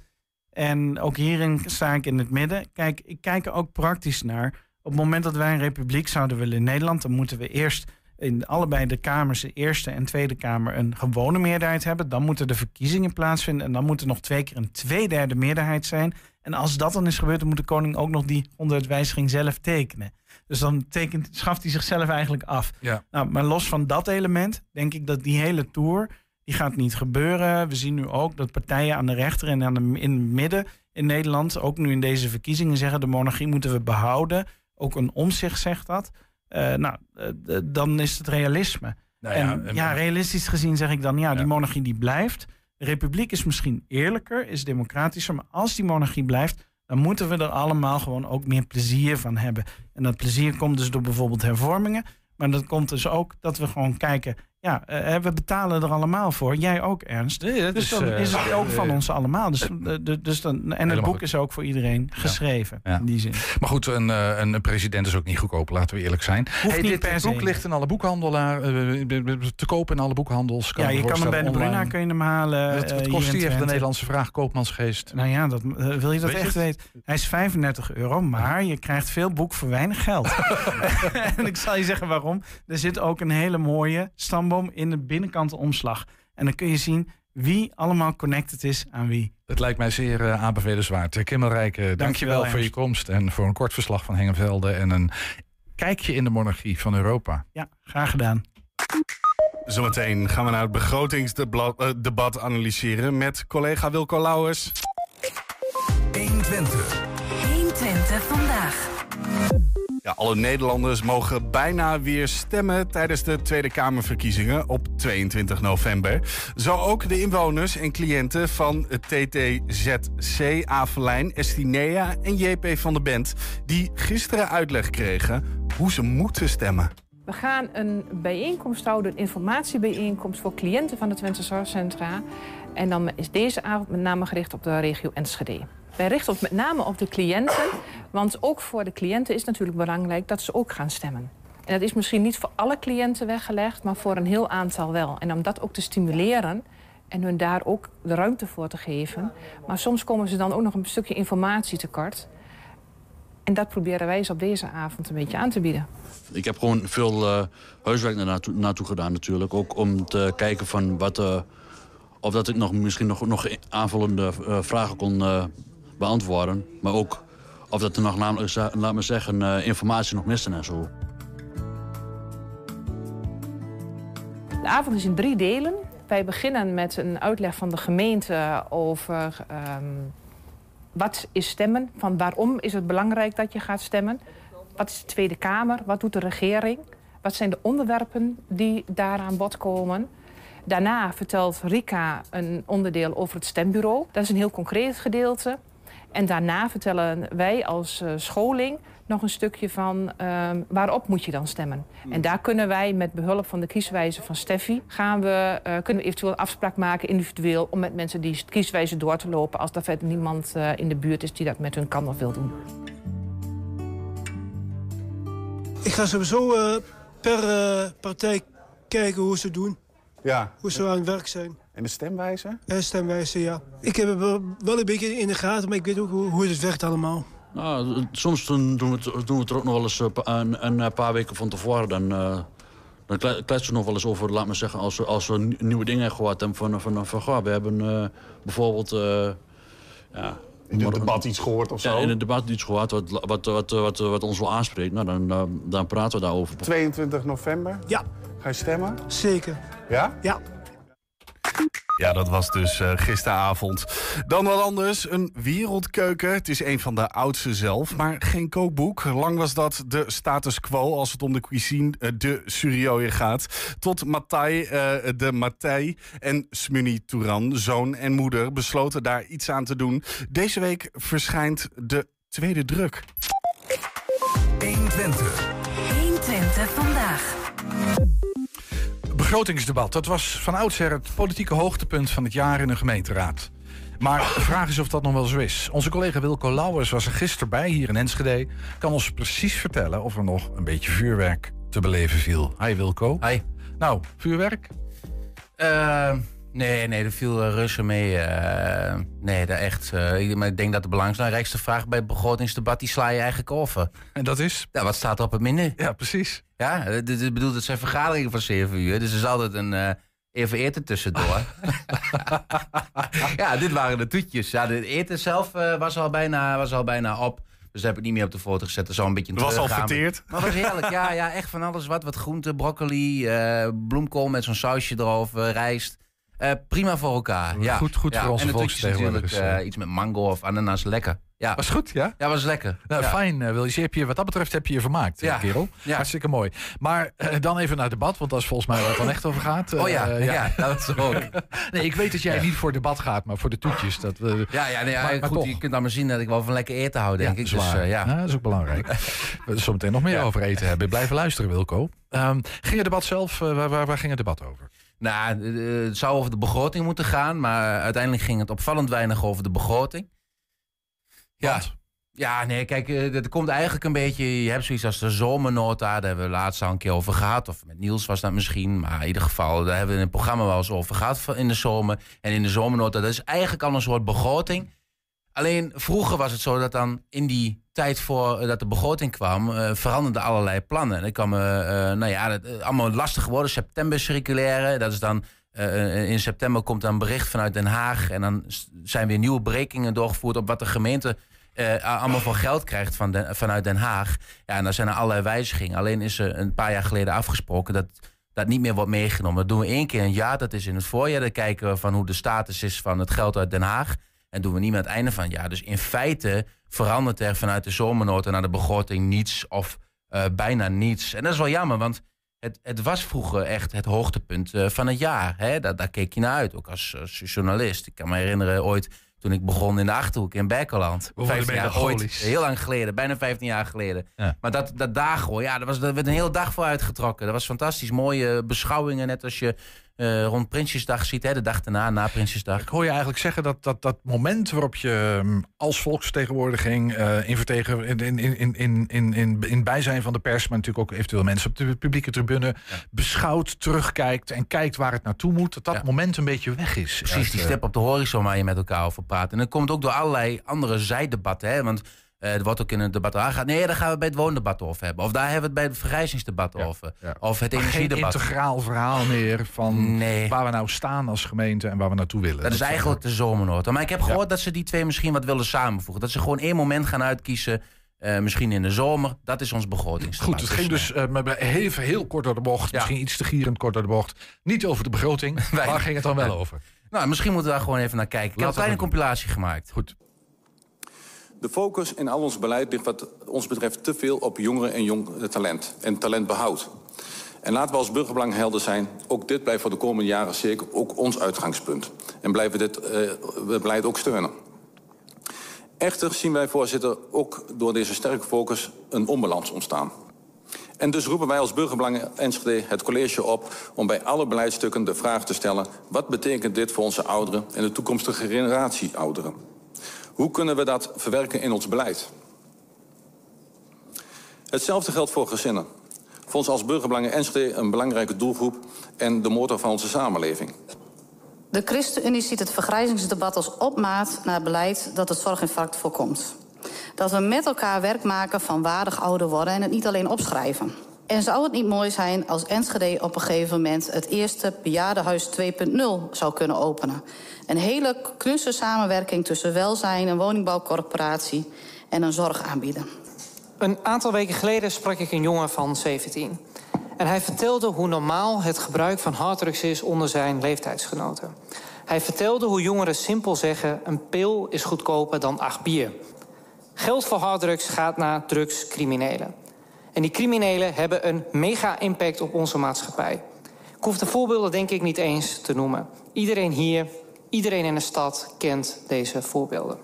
En ook hierin sta ik in het midden. Kijk, ik kijk er ook praktisch naar. Op het moment dat wij een republiek zouden willen in Nederland, dan moeten we eerst in allebei de kamers, de Eerste en Tweede Kamer, een gewone meerderheid hebben. Dan moeten de verkiezingen plaatsvinden. En dan moet er nog twee keer een tweederde meerderheid zijn. En als dat dan is gebeurd, dan moet de koning ook nog die onderwijziging zelf tekenen. Dus dan tekent, schaft hij zichzelf eigenlijk af. Ja. Nou, maar los van dat element, denk ik dat die hele tour, die gaat niet gebeuren. We zien nu ook dat partijen aan de rechter en aan de, in het midden in Nederland, ook nu in deze verkiezingen, zeggen de monarchie moeten we behouden. Ook een omzicht zegt dat. Eh, nou, eh, dan is het realisme. Nou en en- ja, realistisch gezien zeg ik dan, ja, die Ja. monarchie die blijft. De republiek is misschien eerlijker, is democratischer, maar als die monarchie blijft, dan moeten we er allemaal gewoon ook meer plezier van hebben. En dat plezier komt dus door bijvoorbeeld hervormingen, maar dat komt dus ook dat we gewoon kijken, ja, eh, we betalen er allemaal voor. Jij ook, Ernst. Nee, dat Dus is, eh, is het ook van eh, ons allemaal. Dus, dus dan, en het Helemaal boek goed. is ook voor iedereen geschreven. Ja. In die zin. Maar goed, een, een president is ook niet goedkoop, laten we eerlijk zijn. niet dit boek ligt in alle boekhandelaar, te kopen in alle boekhandels. Ja, je kan hem bij de Bruna kun je hem halen. Wat, wat hier kost die even de. Nederlandse vraag, koopmansgeest? Nou ja, dat, wil je dat Weet echt het? weten? Hij is 35 euro, maar je krijgt veel boek voor weinig geld. <laughs> <laughs> en ik zal je zeggen waarom. Er zit ook een hele mooie stamboom in de binnenkant omslag. En dan kun je zien wie allemaal connected is aan wie. Het lijkt mij zeer uh, aanbevelenswaard. Uh, Kim Rijk, uh, dankjewel voor je komst en voor een kort verslag van Hengevelde en een kijkje in de monarchie van Europa. Ja, graag gedaan. Zometeen gaan we naar het begrotingsdebat analyseren met collega Wilco Lauwers. 120. 120 vandaag. Ja, alle Nederlanders mogen bijna weer stemmen tijdens de Tweede Kamerverkiezingen op 22 november. Zo ook de inwoners en cliënten van het TTZC, Avelijn, Estinea en JP van de Bent... die gisteren uitleg kregen hoe ze moeten stemmen. We gaan een bijeenkomst houden, een informatiebijeenkomst voor cliënten van de Twente Zorgcentra. En dan is deze avond met name gericht op de regio Enschede. Wij richten ons met name op de cliënten, want ook voor de cliënten is natuurlijk belangrijk dat ze ook gaan stemmen. En dat is misschien niet voor alle cliënten weggelegd, maar voor een heel aantal wel. En om dat ook te stimuleren en hun daar ook de ruimte voor te geven. Maar soms komen ze dan ook nog een stukje informatie tekort. En dat proberen wij eens op deze avond een beetje aan te bieden. Ik heb gewoon veel uh, huiswerk naartoe, naartoe gedaan natuurlijk. Ook om te kijken van wat, uh, of dat ik nog, misschien nog, nog aanvullende uh, vragen kon beantwoorden. Maar ook of dat er nog namelijk, laat me zeggen, informatie nog miste en zo. De avond is in drie delen. Wij beginnen met een uitleg van de gemeente over um, wat is stemmen. Van waarom is het belangrijk dat je gaat stemmen. Wat is de Tweede Kamer? Wat doet de regering? Wat zijn de onderwerpen die daar aan bod komen? Daarna vertelt Rika een onderdeel over het stembureau. Dat is een heel concreet gedeelte. En daarna vertellen wij als uh, scholing nog een stukje van ehm, waarop moet je dan stemmen. En daar kunnen wij met behulp van de kieswijze van Steffi... Gaan we, uh, kunnen we eventueel afspraak maken individueel... om met mensen die kieswijze door te lopen... als er verder niemand uh, in de buurt is die dat met hun kan of wil doen. Ik ga sowieso uh, per partij kijken hoe ze doen. Ja. Hoe ze aan het werk zijn. En de stemwijze? De stemwijze, ja. Ik heb het wel een beetje in de gaten, maar ik weet ook hoe, hoe het werkt allemaal. Nou, soms doen we, het, doen we het er ook nog wel eens een, een paar weken van tevoren. Dan, uh, dan kletsen we nog wel eens over, laat maar zeggen, als we, als we nieuwe dingen hebben gehoord. En van, van, van, van we hebben uh, bijvoorbeeld... Uh, ja, in het debat iets gehoord of zo? Ja, in het debat iets gehoord wat, wat, wat, wat, wat ons wel aanspreekt. Nou, dan, dan praten we daarover. 22 november? Ja. Ga je stemmen? Zeker. Ja? Ja. Ja, dat was dus uh, gisteravond. Dan wat anders, een wereldkeuken. Het is een van de oudste zelf, maar geen kookboek. Lang was dat de status quo als het om de cuisine uh, de Surioje gaat. Tot Matai, uh, de Matai en Smuni Touran, zoon en moeder, besloten daar iets aan te doen. Deze week verschijnt de tweede druk. 120. 120 vandaag begrotingsdebat. Dat was van oudsher het politieke hoogtepunt van het jaar in een gemeenteraad. Maar de vraag is of dat nog wel zo is. Onze collega Wilco Lauwers was er gisteren bij hier in Enschede. Kan ons precies vertellen of er nog een beetje vuurwerk te beleven viel. Hi Wilco. Hi. Nou, vuurwerk? Uh, nee, nee, er viel reuze mee. Uh, nee, dat echt. Uh, maar ik denk dat de belangrijkste vraag bij het begrotingsdebat... die sla je eigenlijk over. En dat is? Ja, wat staat er op het menu? Ja, precies. Ja, ik bedoel, het zijn vergaderingen van 7 uur. Dus er is altijd een even eten tussendoor. <laughs> ja, dit waren de toetjes. Ja, de eten zelf was, al bijna, was al bijna op. Dus daar heb ik niet meer op de foto gezet. Er een beetje een was al verteerd. Maar het was heerlijk. Ja, ja, echt van alles wat. Wat groente, broccoli, bloemkool met zo'n sausje erover, rijst. Uh, prima voor elkaar. Ja. Goed, goed ja. voor onze En natuurlijk uh, iets met mango of ananas. Lekker. Ja. Was goed, ja? Ja, was lekker. Nou, ja. Fijn, uh, Willis. Heb je, wat dat betreft heb je je vermaakt, ja. kerel. Ja. Hartstikke mooi. Maar uh, dan even naar debat, want dat is volgens mij waar het dan echt over gaat. oh ja, ja. ja, dat is ook. <laughs> nee, ik weet dat jij niet voor debat gaat, maar voor de toetjes. Dat, ja, ja, nee, maar, maar goed, toch. je kunt dan maar zien dat ik wel van lekker eten hou, denk ik. Dus, ja. dat is ook belangrijk. <laughs> We zo meteen nog meer over eten hebben. Blijven luisteren, Wilco. Um, ging het debat zelf, waar, waar, waar ging het debat over? Nou, het zou over de begroting moeten gaan, maar uiteindelijk ging het opvallend weinig over de begroting. Ja. Want? Ja, nee, kijk, het komt eigenlijk een beetje... Je hebt zoiets als de zomernota, daar hebben we laatst al een keer over gehad. Of met Niels was dat misschien. Maar in ieder geval, daar hebben we in het programma wel eens over gehad in de zomer. En in de zomernota, dat is eigenlijk al een soort begroting. Alleen vroeger was het zo dat dan in die tijd voordat de begroting kwam... Uh, veranderden allerlei plannen. En dan kwamen, uh, nou ja, dat, allemaal lastig geworden. September circulaire, dat is dan... In september komt dan bericht vanuit Den Haag... en dan zijn weer nieuwe berekeningen doorgevoerd... op wat de gemeente allemaal voor geld krijgt van vanuit Den Haag. Ja, en dan zijn er allerlei wijzigingen. Alleen is er een paar jaar geleden afgesproken dat dat niet meer wordt meegenomen. Dat doen we één keer een jaar, dat is in het voorjaar. Dan kijken we van hoe de status is van het geld uit Den Haag. En doen we niet meer aan het einde van het jaar. Dus in feite verandert er vanuit de zomernoten naar de begroting niets of uh, bijna niets. En dat is wel jammer, want het, het was vroeger echt het hoogtepunt uh, van het jaar. Hè? Daar, daar keek je naar uit, ook als, als journalist. Ik kan me herinneren ooit toen ik begon in de Achterhoek in Berkeland. 15 jaar ooit, heel lang geleden, bijna 15 jaar geleden. Ja. Maar dat, dat dagen, ja, daar, was, daar werd een hele dag voor uitgetrokken. Dat was fantastisch. Mooie beschouwingen, net als je uh, rond Prinsjesdag ziet, hè, de dag daarna, na Prinsjesdag. Ik hoor je eigenlijk zeggen dat dat, dat moment waarop je um, als volksvertegenwoordiging uh, in, vertegen, in, in, in, in, in, in, in bijzijn van de pers, maar natuurlijk ook eventueel mensen op de publieke tribune, ja. beschouwt, terugkijkt en kijkt waar het naartoe moet, dat dat ja. moment een beetje weg is. Precies, die stip op de horizon waar je met elkaar over praat. En dat komt ook door allerlei andere zijdebatten, hè, want uh, er wordt ook in het debat aangegaan. Nee, daar gaan we bij het woondebat over hebben. Of daar hebben we het bij het vergrijzingsdebat ja, over. Ja. Of het energiedebat. Geen integraal verhaal meer van nee. waar we nou staan als gemeente en waar we naartoe willen. Dat, dat is eigenlijk de zomernota. Maar ik heb gehoord dat ze die twee misschien wat willen samenvoegen. Dat ze gewoon één moment gaan uitkiezen. Uh, misschien in de zomer. Dat is ons begrotingsdebat. Goed, het ging dus uh, even heel kort door de bocht. Misschien iets te gierend kort door de bocht. Niet over de begroting. <laughs> waar ging het dan wel over? Nou, misschien moeten we daar gewoon even naar kijken. Ik heb een kleine compilatie gemaakt. Goed. De focus in al ons beleid ligt wat ons betreft te veel op jongeren en jong talent en talentbehoud. En laten we als burgerbelang helder zijn, ook dit blijft voor de komende jaren zeker ook ons uitgangspunt. En blijven dit uh, beleid ook steunen. Echter zien wij, voorzitter, ook door deze sterke focus een onbalans ontstaan. En dus roepen wij als Burgerbelangen Enschede het college op om bij alle beleidstukken de vraag te stellen: wat betekent dit voor onze ouderen en de toekomstige generatie ouderen? Hoe kunnen we dat verwerken in ons beleid? Hetzelfde geldt voor gezinnen. Voor ons als Burgerbelangen Enschede een belangrijke doelgroep en de motor van onze samenleving. De ChristenUnie ziet het vergrijzingsdebat als opmaat naar beleid dat het zorginfarct voorkomt. Dat we met elkaar werk maken van waardig ouder worden en het niet alleen opschrijven. En zou het niet mooi zijn als Enschede op een gegeven moment het eerste bejaardenhuis 2.0 zou kunnen openen? Een hele knusse samenwerking tussen welzijn, een woningbouwcorporatie en een zorgaanbieder. Een aantal weken geleden sprak ik een jongen van 17. En hij vertelde hoe normaal het gebruik van harddrugs is onder zijn leeftijdsgenoten. Hij vertelde hoe jongeren simpel zeggen: een pil is goedkoper dan acht bier. Geld voor harddrugs gaat naar drugscriminelen. En die criminelen hebben een mega-impact op onze maatschappij. Ik hoef de voorbeelden denk ik niet eens te noemen. Iedereen hier, iedereen in de stad kent deze voorbeelden.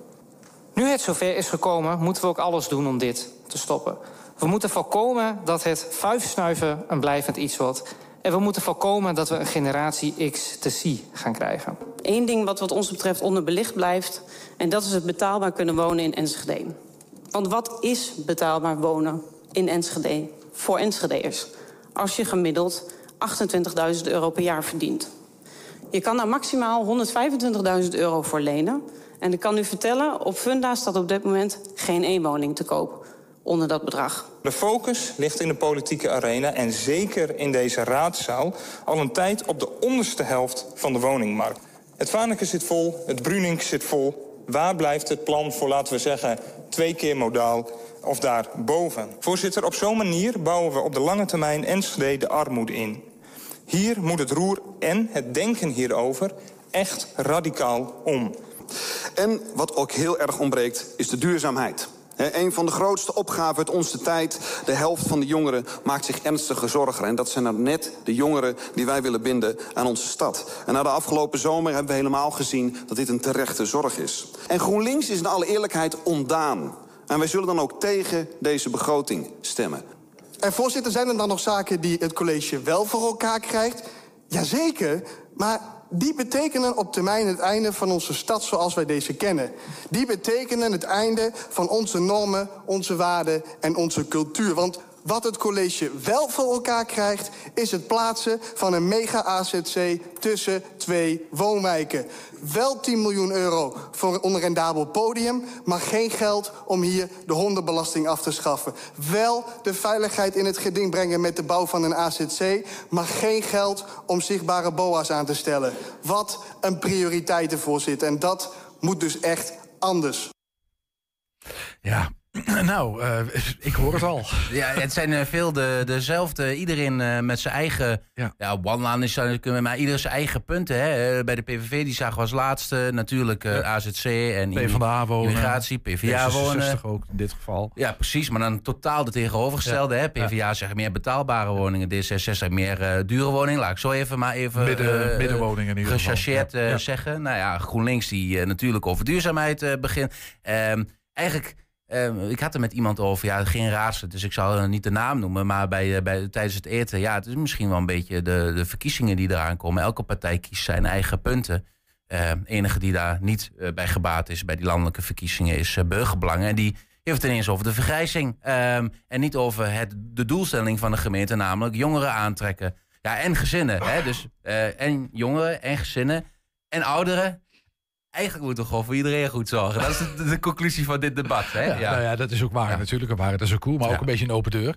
Nu het zover is gekomen, moeten we ook alles doen om dit te stoppen. We moeten voorkomen dat het vuifsnuiven een blijvend iets wordt. En we moeten voorkomen dat we een generatie X te C gaan krijgen. Eén ding wat wat ons betreft onderbelicht blijft... en dat is het betaalbaar kunnen wonen in Enschede. Want wat is betaalbaar wonen in Enschede voor Enschede'ers? Als je gemiddeld 28.000 euro per jaar verdient. Je kan daar maximaal 125.000 euro voor lenen. En ik kan u vertellen, op Funda staat op dit moment geen eenwoning te koop onder dat bedrag. De focus ligt in de politieke arena en zeker in deze raadzaal al een tijd op de onderste helft van de woningmarkt. Het Vanekke zit vol, het Brunink zit vol. Waar blijft het plan voor, laten we zeggen, twee keer modaal of daarboven? Voorzitter, op zo'n manier bouwen we op de lange termijn Enschede de armoede in. Hier moet het roer en het denken hierover echt radicaal om. En wat ook heel erg ontbreekt, is de duurzaamheid. een van de grootste opgaven uit onze tijd. De helft van de jongeren maakt zich ernstige zorgen. En dat zijn dan net de jongeren die wij willen binden aan onze stad. En na de afgelopen zomer hebben we helemaal gezien dat dit een terechte zorg is. En GroenLinks is in alle eerlijkheid ondaan. En wij zullen dan ook tegen deze begroting stemmen. En voorzitter, zijn er dan nog zaken die het college wel voor elkaar krijgt? Jazeker, maar die betekenen op termijn het einde van onze stad zoals wij deze kennen. Die betekenen het einde van onze normen, onze waarden en onze cultuur. Want wat het college wel voor elkaar krijgt... is het plaatsen van een mega-AZC tussen twee woonwijken. Wel 10 miljoen euro voor een onrendabel podium... maar geen geld om hier de hondenbelasting af te schaffen. Wel de veiligheid in het geding brengen met de bouw van een AZC... maar geen geld om zichtbare boa's aan te stellen. Wat een prioriteiten, voorzitter. En dat moet dus echt anders. Ja, <clears throat> nou, uh, ik hoor het al. Ja, het zijn uh, veel de, dezelfde. Iedereen uh, met zijn eigen. Ja, ja one is kunnen maar ieder zijn eigen punten. Hè. bij de PVV die zagen we als laatste natuurlijk ja. AZC en PvdA wonen. immigratie, PvdA wonen. ook in dit geval. Ja, precies. Maar dan totaal de tegenovergestelde. Hè. PvdA zegt meer betaalbare woningen. D66 meer dure woningen. Laat ik zo even maar even Midden, middenwoningen in ieder geval. zeggen. Nou ja, GroenLinks die natuurlijk over duurzaamheid begint. Ehm, eigenlijk Uh, ik had er met iemand over, ja, geen raadsel, dus ik zal niet de naam noemen. Maar bij, eh, bij, tijdens het eten, ja, het is misschien wel een beetje de, de verkiezingen die eraan komen. Elke partij kiest zijn eigen punten. Uh, enige die daar niet uh, bij gebaat is bij die landelijke verkiezingen is burgerbelang. En die heeft het ineens over de vergrijzing. Ehm, en niet over het, de doelstelling van de gemeente, namelijk jongeren aantrekken. Ja, en gezinnen. Hè? Dus, en jongeren en gezinnen en ouderen eigenlijk moeten we gewoon voor iedereen goed zorgen. Dat is de, de conclusie van dit debat. Hè? Ja, ja. Nou ja, dat is ook waar natuurlijk. Waar, dat is ook cool, maar ook een beetje een open deur.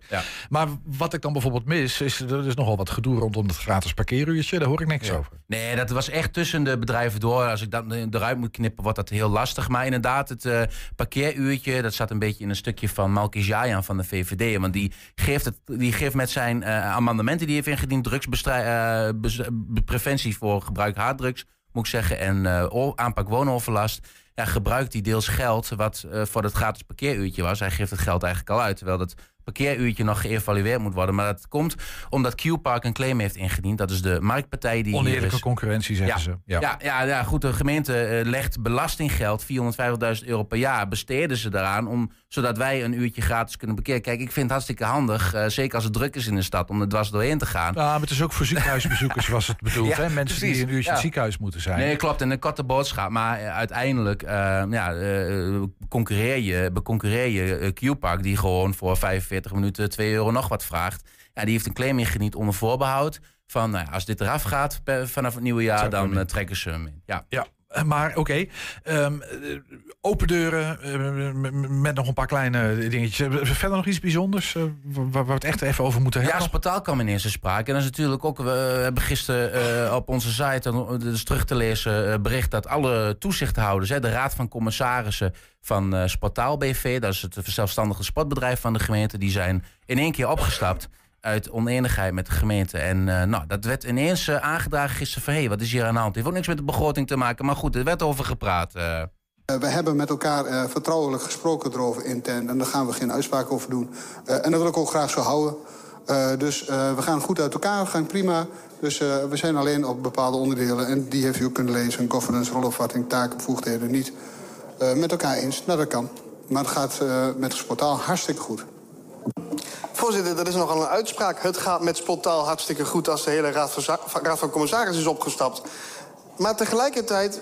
Maar wat ik dan bijvoorbeeld mis, is er is nogal wat gedoe rondom het gratis parkeeruurtje. Daar hoor ik niks over. Nee, dat was echt tussen de bedrijven door. Als ik dat eruit moet knippen, wordt dat heel lastig. Maar inderdaad, het uh, parkeeruurtje, dat zat een beetje in een stukje van Malki Jayan van de VVD. Want die geeft, het, die geeft met zijn uh, amendementen die hij heeft ingediend, drugspreventie uh, voor gebruik harddrugs moet ik zeggen, en uh, aanpak woonoverlast. Ja, gebruikt hij deels geld wat uh, voor het gratis parkeeruurtje was. Hij geeft het geld eigenlijk al uit. Terwijl dat parkeeruurtje nog geëvalueerd moet worden. Maar dat komt omdat Q-Park een claim heeft ingediend. Dat is de marktpartij die Oneerlijke is. concurrentie, zeggen Ja. ze. Ja. Ja, ja, goed. De gemeente eh, legt belastinggeld, 450.000 euro per jaar, besteden ze daaraan, om, zodat wij een uurtje gratis kunnen bekeren. Kijk, ik vind het hartstikke handig, eh, zeker als het druk is in de stad, om er dwars doorheen te gaan. Ja, maar het is ook voor ziekenhuisbezoekers was het bedoeld. <laughs> Ja, hè? Mensen precies. die een uurtje in Ja. het ziekenhuis moeten zijn. Nee, klopt. En een korte boodschap. Maar eh, uiteindelijk eh, ja, concurreer je, beconcurreer je Q-Park... die gewoon voor 45 minuten 2 euro nog wat vraagt. Ja, die heeft een claim ingediend onder voorbehoud... van nou ja, als dit eraf gaat per- vanaf het nieuwe jaar... Dan eh, trekken ze hem in. Ja. Ja, maar oké. Ehm, eh, open deuren eh, met nog een paar kleine dingetjes. Eh, Verder nog iets bijzonders eh, waar, we het echt even over moeten Ja, hebben? Sportaal kwam in sprake. En dat is natuurlijk ook, we hebben gisteren eh, op onze site, dus terug te lezen, eh, bericht dat alle toezichthouders, hè, de Raad van Commissarissen van eh Sportaal BV, dat is het zelfstandige sportbedrijf van de gemeente, die zijn in één keer opgestapt uit oneenigheid met de gemeente. En eh, nou, dat werd ineens eh, aangedragen gisteren van, hé, wat is hier aan de hand? Het heeft ook niks met de begroting te maken, maar goed, er werd over gepraat. eh. We hebben met elkaar vertrouwelijk gesproken erover intern. En daar gaan we geen uitspraak over doen. En dat wil ik ook graag zo houden. Dus we gaan goed uit elkaar, we gaan prima. Dus we zijn alleen op bepaalde onderdelen... en die heeft u ook kunnen lezen, governance, rolopvatting, taken, bevoegdheden... niet met elkaar eens. Nou, dat kan. Maar het gaat met Sportaal hartstikke goed. Voorzitter, dat is nogal een uitspraak. Het gaat met Spottaal hartstikke goed als de hele Raad van, Raad van Commissarissen is opgestapt. Maar tegelijkertijd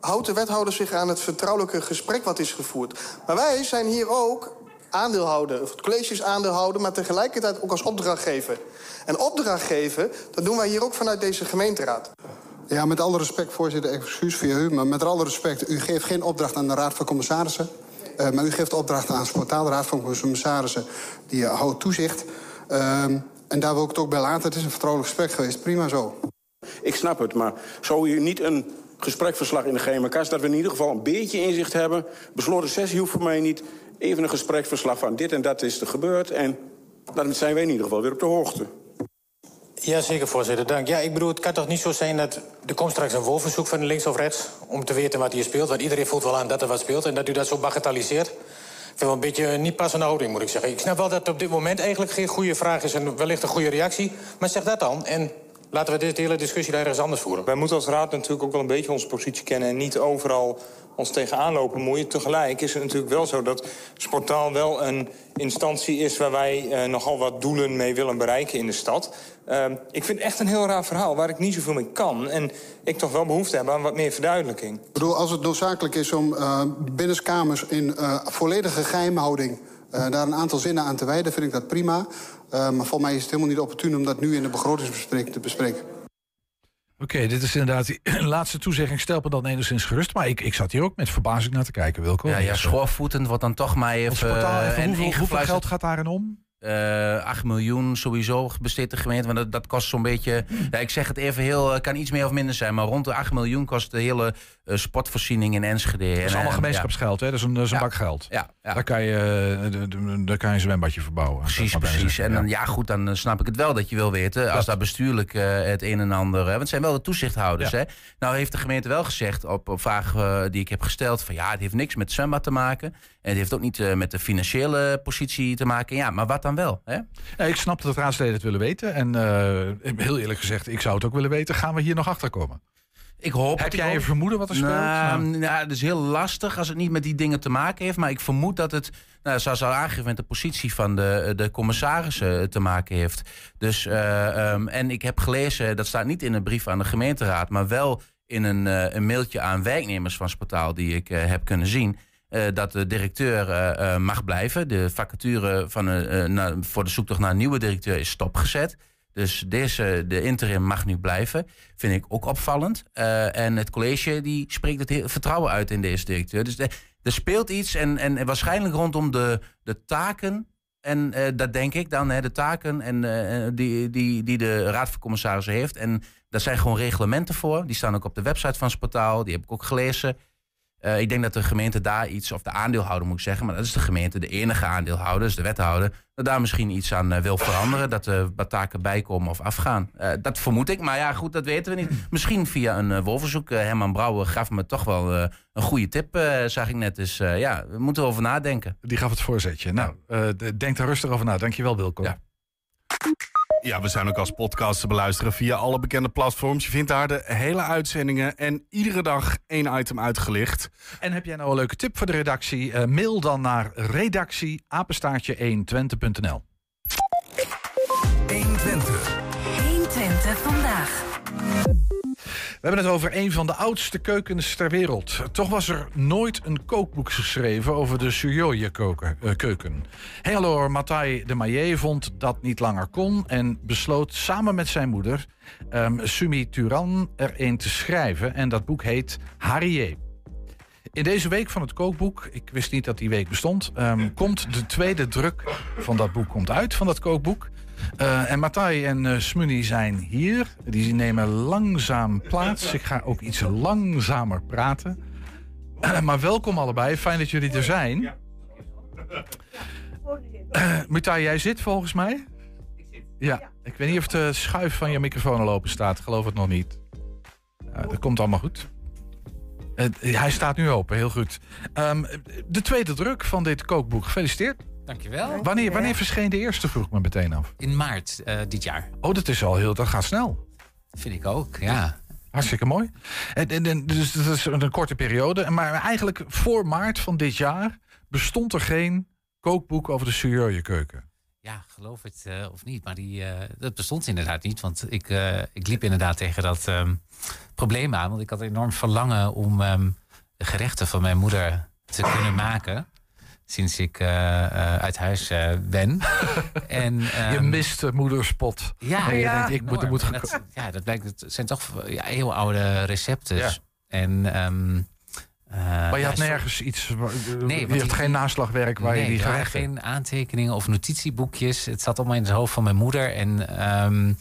houdt de wethouder zich aan het vertrouwelijke gesprek wat is gevoerd. Maar wij zijn hier ook aandeelhouder, of het college is aandeelhouder... maar tegelijkertijd ook als opdrachtgever. En opdrachtgeven, dat doen wij hier ook vanuit deze gemeenteraad. Ja, met alle respect, voorzitter, excuus via u... maar met alle respect, u geeft geen opdracht aan de Raad van Commissarissen... eh, maar u geeft opdrachten aan de Raad van Commissarissen... die eh, houdt toezicht. Ehm, en daar wil ik het ook bij laten. Het is een vertrouwelijk gesprek geweest, prima zo. Ik snap het, maar zou u niet een gesprekverslag in de GMK's... dat we in ieder geval een beetje inzicht hebben... besloten sessie hoeft voor mij niet... even een gespreksverslag van dit en dat is er gebeurd... en dan zijn wij in ieder geval weer op de hoogte. Ja, zeker, voorzitter. Dank. Ja, ik bedoel, het kan toch niet zo zijn dat... er komt straks een wolverzoek van links of rechts... om te weten wat hier speelt. Want iedereen voelt wel aan dat er wat speelt... en dat u dat zo bagatelliseert. Ik vind wel een beetje een niet passende houding, moet ik zeggen. Ik snap wel dat het op dit moment eigenlijk geen goede vraag is... en wellicht een goede reactie. Maar zeg dat dan en laten we deze hele discussie ergens anders voeren. Wij moeten als raad natuurlijk ook wel een beetje onze positie kennen... en niet overal ons tegenaan lopen moeien. Tegelijk is het natuurlijk wel zo dat Sportaal wel een instantie is... waar wij eh, nogal wat doelen mee willen bereiken in de stad. Eh, ik vind het echt een heel raar verhaal waar ik niet zoveel mee kan. En ik toch wel behoefte heb aan wat meer verduidelijking. Ik bedoel, als het noodzakelijk is om eh binnenskamers in eh, volledige geheimhouding... eh, daar een aantal zinnen aan te wijden, vind ik dat prima. Maar voor mij is het helemaal niet opportun om dat nu in de begrotingsbespreking te bespreken. Oké, dit is inderdaad die <clears throat> laatste toezegging. Stel me dan enigszins gerust. Maar ik, ik zat hier ook met verbazing naar te kijken, Wilco. Ja, ja, schoorvoetend wordt dan toch maar even... Eh, en hoeveel, geld gaat daarin om? Eh 8 miljoen sowieso besteedt de gemeente. Want dat, dat kost zo'n beetje. Ja, ik zeg het even heel. eh, kan iets meer of minder zijn. Maar rond de 8 miljoen kost de hele sportvoorziening in Enschede. Dat is En, allemaal eh, gemeenschapsgeld, hè? Dat is een, dat is een Ja. bak geld. Ja, ja. Daar, kan je, eh, daar kan je een zwembadje verbouwen. Precies, precies. En dan, ja, goed, dan eh, snap ik het wel dat je wil weten. Als daar bestuurlijk eh, het een en ander. Hè, want het zijn wel de toezichthouders. Hè? Nou, heeft de gemeente wel gezegd op, op vraag eh, die ik heb gesteld. van ja, het heeft niks met zwembad te maken. En het heeft ook niet eh, met de financiële positie te maken. Ja, maar wat dan wel? Hè? Ik snap dat raadsleden het willen weten. En eh, heel eerlijk gezegd, ik zou het ook willen weten. Gaan we hier nog achter komen? Ik hoop Heb jij een vermoeden wat er speelt? Nou, Nou. nou, het is heel lastig als het niet met die dingen te maken heeft. Maar ik vermoed dat het, nou, zoals al aangegeven, met de positie van de, de commissarissen te maken heeft. Dus, eh, ehm, en ik heb gelezen, dat staat niet in een brief aan de gemeenteraad, maar wel in een, eh, een mailtje aan werknemers van Sportaal die ik eh, heb kunnen zien. eh, dat de directeur eh, eh, mag blijven. De vacature van, eh, eh, na- voor de zoektocht naar een nieuwe directeur is stopgezet. Dus deze, de interim mag nu blijven. Vind ik ook opvallend. Eh, en het college die spreekt het vertrouwen uit in deze directeur. Dus er speelt iets en, en, en waarschijnlijk rondom de, de taken. En eh, dat denk ik dan, hè, de taken en, eh, die, die, die de Raad van Commissarissen heeft. En daar zijn gewoon reglementen voor. Die staan ook op de website van Sportaal. Die heb ik ook gelezen. Eh, ik denk dat de gemeente daar iets, of de aandeelhouder moet ik zeggen, maar dat is de gemeente, de enige aandeelhouder, dus de wethouder, dat daar misschien iets aan eh, wil veranderen. Dat er wat taken bijkomen of afgaan. Eh, dat vermoed ik, maar ja, goed, dat weten we niet. Misschien via een wolverzoek. Herman Brouwer gaf me toch wel een goede tip, zag ik net. Dus ja, we moeten erover nadenken. Die gaf het voorzetje. Nou, denk daar rustig over na. Dankjewel, Wilco. Ja. Ja, we zijn ook als podcast te beluisteren via alle bekende platforms. Je vindt daar de hele uitzendingen en iedere dag één item uitgelicht. En heb jij nou een leuke tip voor de redactie? Uh, mail dan naar redactie apenstaartje 120.nl 120. 120 vandaag. We hebben het over een van de oudste keukens ter wereld. Toch was er nooit een kookboek geschreven over de Suryoje-keuken. Hengelo Matthij de Maillet vond dat niet langer kon... en besloot samen met zijn moeder, um, Sumi Turan, er een te schrijven. En dat boek heet Harrier. In deze week van het kookboek, ik wist niet dat die week bestond... Um, komt de tweede druk van dat boek komt uit, van dat kookboek... Uh, en Matthij en uh, Smuni zijn hier. Die nemen langzaam plaats. Ik ga ook iets langzamer praten. Uh, <clears throat> maar welkom allebei. Fijn dat jullie er zijn. Uh, jij zit volgens mij? Ik zit. Ja. Ik weet niet of de schuif van je microfoon al open staat. Geloof het nog niet. dat komt allemaal goed. hij staat nu open, heel goed. Um, de tweede druk van dit kookboek. Gefeliciteerd. Dankjewel. Wanneer, wanneer verscheen de eerste, vroeg me meteen af? In maart uh, dit jaar. Oh, dat is al heel, dat gaat snel. Dat vind ik ook, ja. Hartstikke mooi. En, en, en, dus dat is een korte periode. Maar eigenlijk voor maart van dit jaar bestond er geen kookboek over de Suryoje keuken. Ja, geloof het uh, of niet. Maar die, uh, dat bestond inderdaad niet. Want ik, uh, ik liep inderdaad tegen dat um, probleem aan. Want ik had enorm verlangen om um, de gerechten van mijn moeder te kunnen maken sinds ik uh, uh, uit huis uh, ben. <laughs> en, um, Je ehm, mist moederspot. Ja, ja, denkt, ik moet, moet dat, ja, dat blijkt. Het zijn toch ja, heel oude recepten. Ja. En, um, maar je had ja, nergens zo, iets. Nee, je hebt geen naslagwerk waar nee, je die gerechten. geen aantekeningen of notitieboekjes. Het zat allemaal in het hoofd van mijn moeder. En um,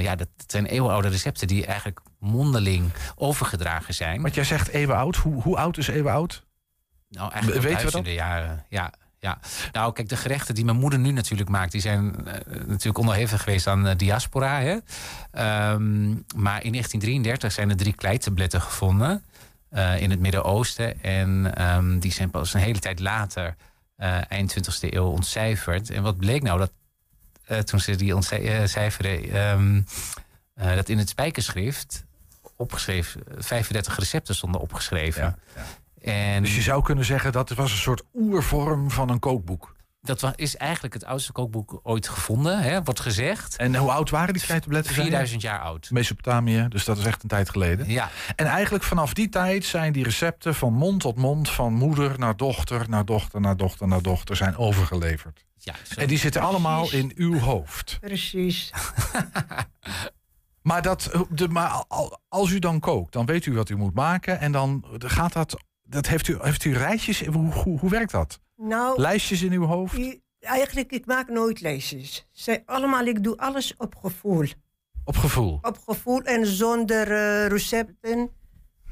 ja, dat zijn eeuwenoude recepten die eigenlijk mondeling overgedragen zijn. Want jij zegt eeuwenoud. Hoe, hoe oud is eeuwenoud? Nou, eigenlijk Weten we dat? jaren. Ja, ja. Nou, kijk, de gerechten die mijn moeder nu natuurlijk maakt, die zijn uh, natuurlijk onderhevig geweest aan uh, diaspora. Hè? Um, maar in 1933 zijn er drie kleitabletten gevonden uh, in het Midden-Oosten. En um, die zijn pas een hele tijd later, eind 20e eeuw, ontcijferd. En wat bleek nou? Dat toen ze die ontcijferden, um, dat in het spijkerschrift opgeschreven, 35 recepten stonden opgeschreven. Ja, ja. En dus je zou kunnen zeggen dat het was een soort oervorm van een kookboek. Dat is eigenlijk het oudste kookboek ooit gevonden, hè, wordt gezegd. En hoe oud waren die feitenbletten? 4000 jaar oud. Mesopotamië, dus dat is echt een tijd geleden. Ja. En eigenlijk vanaf die tijd zijn die recepten van mond tot mond, van moeder naar dochter, naar dochter, naar dochter, naar dochter, zijn overgeleverd. Ja, en die zitten Precies. allemaal in uw hoofd. Precies. <laughs> maar, dat, de, maar als u dan kookt, dan weet u wat u moet maken. En dan gaat dat dat heeft, u, heeft u rijtjes? Hoe, hoe, hoe werkt dat? Nou, lijstjes in uw hoofd? I, eigenlijk, ik maak nooit lijstjes. Zij allemaal, ik doe alles op gevoel. Op gevoel? Op gevoel en zonder uh, recepten.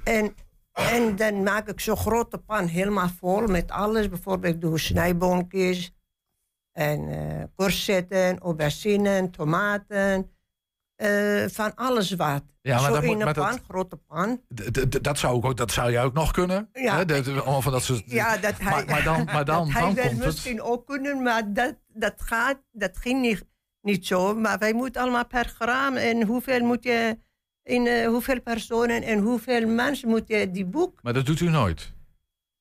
En, en dan maak ik zo'n grote pan helemaal vol met alles. Bijvoorbeeld, ik doe snijboontjes en uh, courgetten, aubergine, tomaten. Uh, van alles wat. Ja, maar Zo dat in moet, een pan, dat, grote pan. dat, zou ook, dat zou jij ook nog kunnen. Ja, hè? Dat, allemaal van dat soort, ja, dat hij, maar, maar dan, maar <laughs> dan, dan hij wel komt het. misschien ook kunnen, maar dat, dat, gaat, dat ging niet, niet zo. Maar wij moeten allemaal per gram en hoeveel moet je, in uh, hoeveel personen en hoeveel mensen moet je die boek. Maar dat doet u nooit?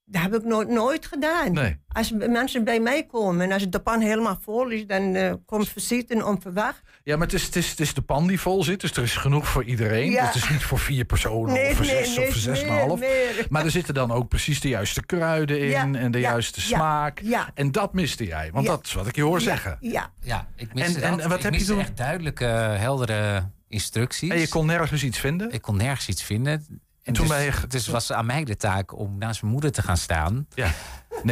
Dat heb ik nooit, nooit gedaan. Nee. Als mensen bij mij komen en als de pan helemaal vol is, dan uh, komt visite om verwacht. Ja, maar het is, het, is, het is de pan die vol zit, dus er is genoeg voor iedereen. Ja. Dus het is niet voor vier personen Nee, of voor nee, zes nee, of voor zes en een half. Maar er zitten dan ook precies de juiste kruiden in Ja, en de ja, juiste ja, smaak. ja. En dat miste jij, want Ja. dat is wat ik je hoor zeggen. Ja. Ja, ik mis En- en- en wat ik heb je miste toen? echt duidelijke, heldere instructies. En je kon nergens iets vinden? Ik kon nergens iets vinden. En toen dus, ben je- dus was aan mij de taak om naast mijn moeder te gaan staan. Ja.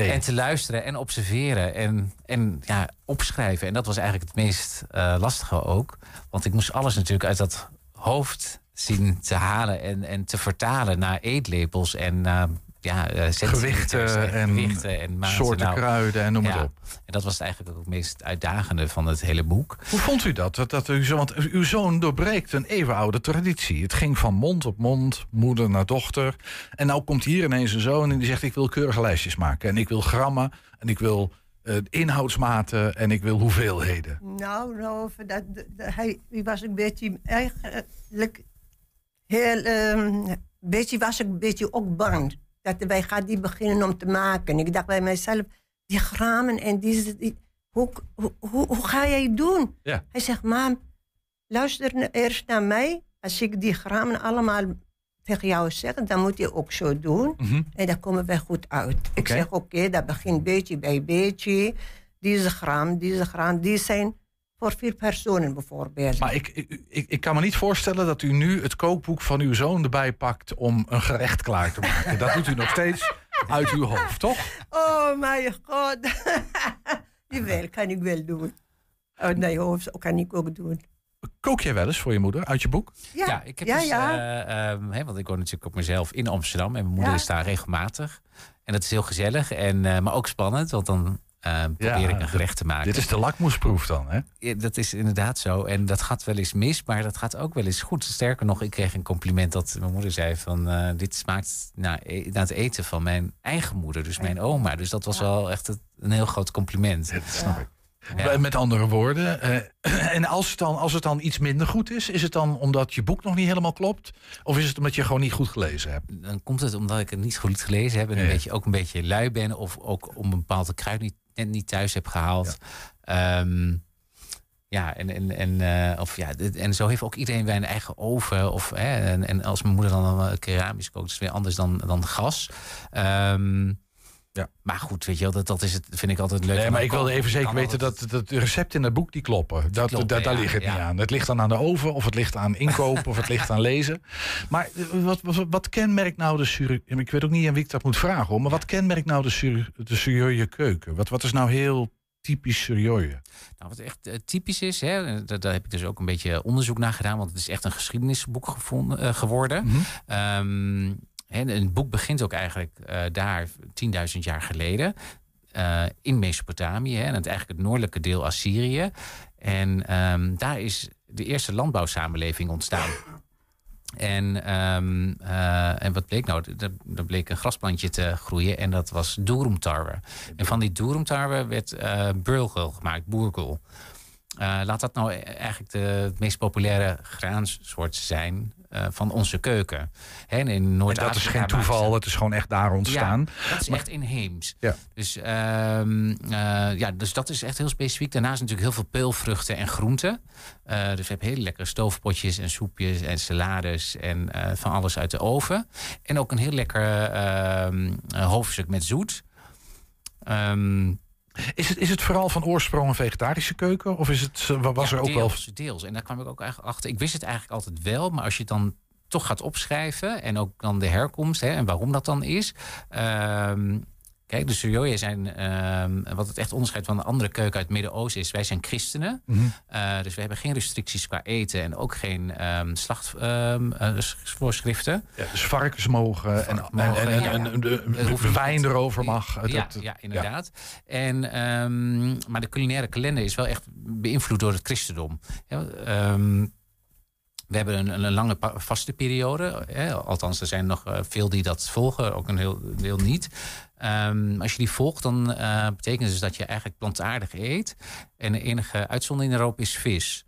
En te luisteren en observeren en, en ja, opschrijven. En dat was eigenlijk het meest eh, lastige ook. Want ik moest alles natuurlijk uit dat hoofd zien te halen en, en te vertalen naar eetlepels en naar ja, eh, Gewichten en gewichten en maten. soorten Nou, kruiden en noem maar ja. op. En dat was eigenlijk ook het meest uitdagende van het hele boek. Hoe vond u dat? dat, dat u zo, want uw zoon doorbreekt een eeuwenoude traditie. Het ging van mond op mond, moeder naar dochter. En nou komt hier ineens een zoon en die zegt... ik wil keurige lijstjes maken. En ik wil grammen en ik wil eh, inhoudsmaten en ik wil hoeveelheden. Nou, nou dat, dat- hij was een beetje eigenlijk heel, ehm beetje was ik een beetje ook bang dat wij gaan die beginnen om te maken. Ik dacht bij mijzelf, die gramen en die, die- hoe, hoe, hoe, hoe ga jij doen? Ja. Hij zegt, mam, luister eerst naar mij. Als ik die gramen allemaal tegen jou zeg, dan moet je ook zo doen. En dan komen wij goed uit. Ik zeg, oké, dat begint beetje bij beetje. Deze gram, deze gram, die zijn voor vier personen bijvoorbeeld. Maar ik, ik, ik, ik kan me niet voorstellen dat u nu het kookboek van uw zoon erbij pakt... om een gerecht klaar te maken. Dat doet u nog steeds uit uw hoofd, toch? Oh mijn god. <laughs> Jawel, kan ik wel doen. Uit mijn hoofd kan ik ook doen. Kook jij wel eens voor je moeder uit je boek? Ja, ik heb ja, dus, ja. eh, ehm, hè, want ik woon natuurlijk op mezelf in Amsterdam. En mijn moeder Ja. is daar regelmatig. En dat is heel gezellig, en, eh, maar ook spannend. Want dan eh, probeer ik een gerecht te maken. Dit is de lakmoesproef dan, hè? Ja, dat is inderdaad zo. En dat gaat wel eens mis, maar dat gaat ook wel eens goed. Sterker nog, ik kreeg een compliment dat mijn moeder zei van... eh, dit smaakt naar, e- naar het eten van mijn eigen moeder, dus mijn oma. Dus dat was wel echt een heel groot compliment. Dat snap ik. Met andere woorden. eh, <clears throat> en als het, dan, als het dan iets minder goed is, is het dan omdat je boek nog niet helemaal klopt? Of is het omdat je gewoon niet goed gelezen hebt? Dan komt het omdat ik het niet goed gelezen heb... en een Ja. beetje, ook een beetje lui ben... of ook om een bepaalde kruid niet, net niet thuis heb gehaald. Ja, ja en, en, en, eh, of ja, en zo heeft ook iedereen bij een eigen oven. Of, hè, en, en als mijn moeder dan een keramisch kookt... is het weer anders dan, dan gas. Ehm, ja. Maar goed, weet je wel, dat, dat is het, vind ik altijd leuk. Nee, maar ik wilde even zeker weten dat, dat de recepten in het boek die kloppen. Dat, kloppen, dat, daar ja, ligt het ja. niet aan. Het ligt dan aan de oven, of het ligt aan inkopen, of het ligt aan lezen. Maar eh, wat, wat, wat kenmerkt nou de Sur- Ik weet ook niet aan wie ik dat moet vragen, hoor, maar wat kenmerkt nou de, Sur- de keuken? Wat, wat is nou heel typisch Surjoje? Nou, wat echt eh, typisch is, hè, daar, daar heb ik dus ook een beetje onderzoek naar gedaan, want het is echt een geschiedenisboek gevonden, eh, geworden. Ehm, hè, en het boek begint ook eigenlijk eh, daar 10.000 jaar geleden. eh, in Mesopotamië, hè, en het, eigenlijk het noordelijke deel Assyrië. En ehm, daar is de eerste landbouwsamenleving ontstaan. En, ehm, eh, en wat bleek nou? Er, bleek een grasplantje te groeien en dat was doerumtarwe. En van die doerumtarwe werd eh burgel gemaakt, boergel. Laat dat nou eigenlijk de meest populaire graansoort zijn eh, van onze keuken. Hè, en in En Noord-Afrika dat is geen toeval, het is gewoon echt daar ontstaan. ja, dat is Maar- echt inheems. Ja. Dus, ehm, eh, ja, dus dat is echt heel specifiek. Daarnaast natuurlijk heel veel peulvruchten en groenten. Eh, dus we hebben hele lekkere stoofpotjes en soepjes en salades en van alles uit de oven. En ook een heel lekker ehm, eh, hoofdstuk met zoet. Ehm, Is het, is het vooral van oorsprong een vegetarische keuken? Of is het, was ja, er ook wel... deels, Deels. En daar kwam ik ook eigenlijk achter. Ik wist het eigenlijk altijd wel, maar als je het dan toch gaat opschrijven... en ook dan de herkomst hè, en waarom dat dan is... ehm, Kijk, de Suryoye zijn, ehm, wat het echt onderscheidt van de andere keuken uit het Midden-Oosten is, wij zijn christenen. Eh, dus we hebben geen restricties qua eten en ook geen ehm slachtvoorschriften. Ja, dus varkens mogen en, en, en, ja. en- en de, Het de hoeft niet. wijn erover mag. Het- Ja, het- ja inderdaad. En, ehm, maar de culinaire kalender is wel echt beïnvloed door het christendom. Ja, ehm, we hebben een, een lange vaste periode. Hè, althans, er zijn nog eh, veel die dat volgen, ook een heel deel niet. Ehm, als je die volgt, dan eh, betekent het dus dat je eigenlijk plantaardig eet. En de enige uitzondering daarop is vis.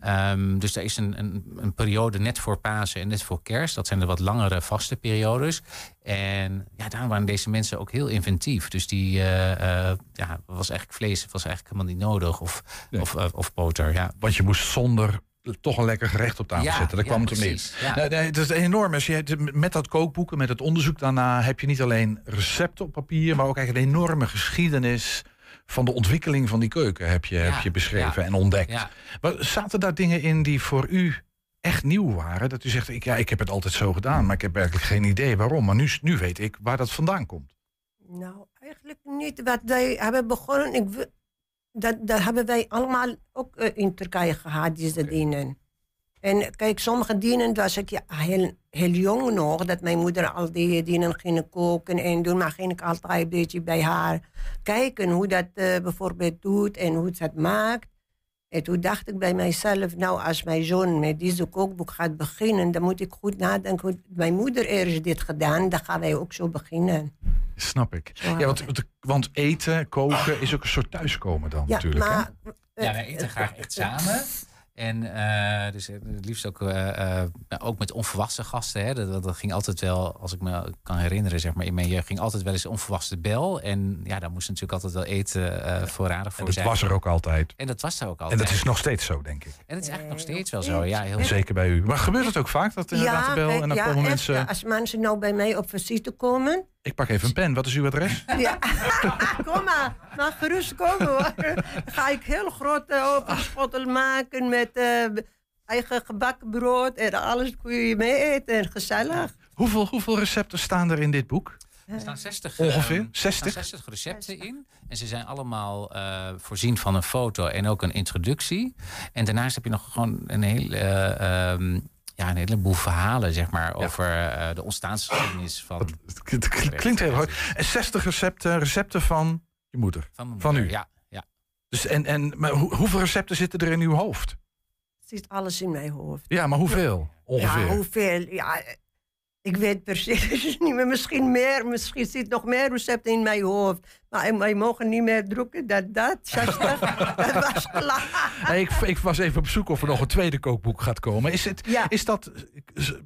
Ehm, dus er is een, een, een periode net voor Pasen en net voor Kerst. Dat zijn de wat langere vaste periodes. En ja, daar waren deze mensen ook heel inventief. Dus die eh, ja, was eigenlijk vlees was eigenlijk helemaal niet nodig. Of, of, of boter. Ja. Want je moest zonder toch een lekker gerecht op tafel Ja, zetten. Daar ja, kwam het om. Nee, nee, het is enorm. Als je, met dat kookboek en met het onderzoek daarna... heb je niet alleen recepten op papier... maar ook eigenlijk een enorme geschiedenis... van de ontwikkeling van die keuken heb je, heb je beschreven ja. en ontdekt. Ja. Maar zaten daar dingen in die voor u echt nieuw waren? Dat u zegt, ik, ja, ik heb het altijd zo gedaan... maar ik heb eigenlijk geen idee waarom. Maar nu, nu weet ik waar dat vandaan komt. Nou, eigenlijk niet. Wat wij hebben begonnen, ik, dat, dat hebben wij allemaal ook eh, in Turkije gehad, deze dingen. En kijk, sommige dienen was ik ja, heel, heel jong nog, dat mijn moeder al die dienen ging koken en doen. Maar ging ik altijd een beetje bij haar kijken hoe dat eh, bijvoorbeeld doet en hoe ze het maakt. En toen dacht ik bij mijzelf, nou als mijn zoon met deze kookboek gaat beginnen, dan moet ik goed nadenken mijn moeder eerst dit gedaan, dan gaan wij ook zo beginnen. Snap ik. Ja, want, want- eten, koken is ook een soort thuiskomen dan Ja, natuurlijk. hè? maar Ja, wij eten graag echt samen. En eh, dus eh, het liefst ook, eh, eh, nou, ook met onverwachte gasten. Hè. Dat, dat- dat ging altijd wel, als ik me kan herinneren, zeg maar, in mijn jeugd ging altijd wel eens een onverwachte bel. En ja, daar moest natuurlijk altijd wel eten eh voorradig voor En dat zijn. was er ook altijd. En dat was er ook En altijd. dat is nog steeds zo, denk ik. En het is eigenlijk nog steeds wel zo. Ja, heel Zeker bij u. Maar gebeurt het ook vaak, dat inderdaad de bel? en dan ja, komen echt, mensen... ja, als mensen nou bij mij op visite komen, Ik pak even een pen. Wat is uw adres? <laughs> Ja, <laughs> kom maar. Mag gerust komen hoor. Dan ga ik heel grote openschottel maken met eh, eigen gebakken brood en alles kun je mee eten. En gezellig. Hoeveel, hoeveel recepten staan er in dit boek? Er staan 60, Ongeveer? ehm, er 60? staan 60 recepten in. En ze zijn allemaal eh, voorzien van een foto en ook een introductie. En daarnaast heb je nog gewoon een, heel, eh, ehm, ja, een heleboel verhalen zeg maar, over eh, de ontstaansgeschiedenis van. Het klinkt heel hard. En 60 recepten, recepten van je moeder. Van u. ja, ja. Dus en, en, maar hoe- hoeveel recepten zitten er in uw hoofd? Het zit alles in mijn hoofd. Ja, maar hoeveel? Ongeveer. Ja, hoeveel? Ja, ik weet precies <laughs> niet meer. Misschien meer. Misschien zit nog meer recepten in mijn hoofd. Maar wij mogen niet meer drukken. Dat, dat, 60. <laughs> dat was klaar. Nee, ik, ik was even op zoek of er nog een tweede kookboek gaat komen. Is, het, is dat,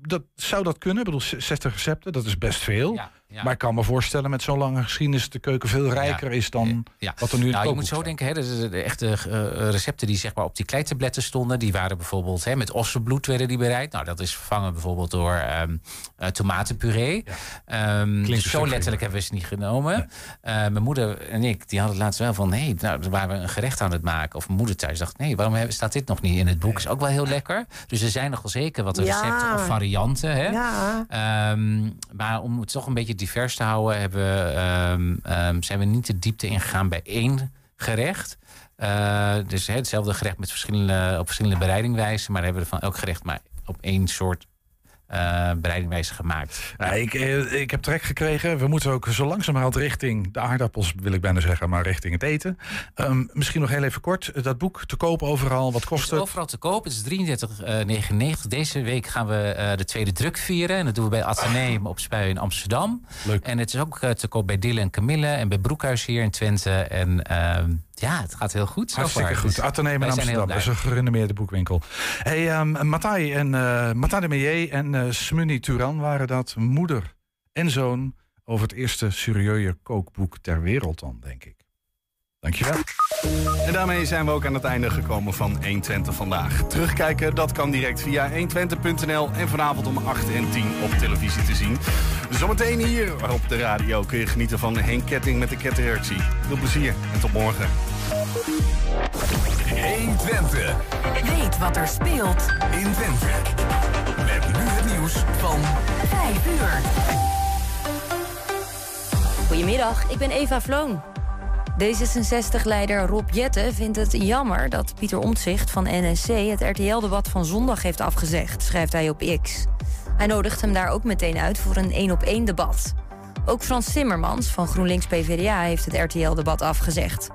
dat, zou dat kunnen? Ik bedoel, 60 recepten, dat is best veel. ja. Maar ik kan me voorstellen met zo'n lange geschiedenis... de keuken veel rijker is dan Ja. wat er nu in nou, je moet zo denken, hè, de, de- de echte eh, recepten die zeg maar, op die kleitabletten stonden, die waren bijvoorbeeld hè, met ossenbloed werden die bereid. Nou, dat is vervangen bijvoorbeeld door ehm, eh, tomatenpuree. Ehm, dus zo letterlijk hebben we ze niet genomen. Eh, mijn moeder en ik, die hadden laatst wel van, hé, hey, nou, waren we een gerecht aan het maken. Of mijn moeder thuis dacht, nee, waarom hebben- staat dit nog niet in het boek? Is ook wel heel lekker. Dus er zijn nogal zeker wat Ja. recepten of varianten. Hè? Ja. Ehm, maar om het toch een beetje divers te houden, hebben, ehm, ehm, zijn we niet de diepte ingegaan bij één gerecht. Eh, dus hetzelfde gerecht met verschillende, op verschillende bereidingwijzen. Maar hebben we van elk gerecht maar op één soort eh bereidingwijze gemaakt. Ja, ik, eh, ik heb trek gekregen. We moeten ook zo langzamerhand richting de aardappels, wil ik bijna zeggen, maar richting het eten. Ehm, misschien nog heel even kort. Dat boek te koop overal. Wat kost Het overal te koop. Het is 33,99. Deze week gaan we eh, de tweede druk vieren. En dat doen we bij Atheneum op Spui in Amsterdam. Leuk. En het is ook eh, te koop bij Dille en Camille. En bij Broekhuis hier in Twente. En ehm, ja, het gaat heel goed. Hartstikke goed. Dus Atheneum in Amsterdam. Dat is een gerenommeerde boekwinkel. Hey, Matai en uh, Matai de Meyer en Smunny Turan waren dat moeder en zoon over het eerste serieuze kookboek ter wereld dan, denk ik. Dankjewel. En daarmee zijn we ook aan het einde gekomen van 120 vandaag. Terugkijken, dat kan direct via 120.nl en vanavond om 8 en 10 op televisie te zien. Zometeen hier op de radio kun je genieten van Henk Ketting met de ketreactie. Veel plezier en tot morgen. 120. Weet wat er speelt in Twente. Met nu het nieuws van 5 uur. Goedemiddag, ik ben Eva Vloon. D66-leider Rob Jette vindt het jammer dat Pieter Omtzigt van NSC het RTL-debat van zondag heeft afgezegd, schrijft hij op X. Hij nodigt hem daar ook meteen uit voor een één-op-één debat. Ook Frans Timmermans van GroenLinks PvdA heeft het RTL-debat afgezegd.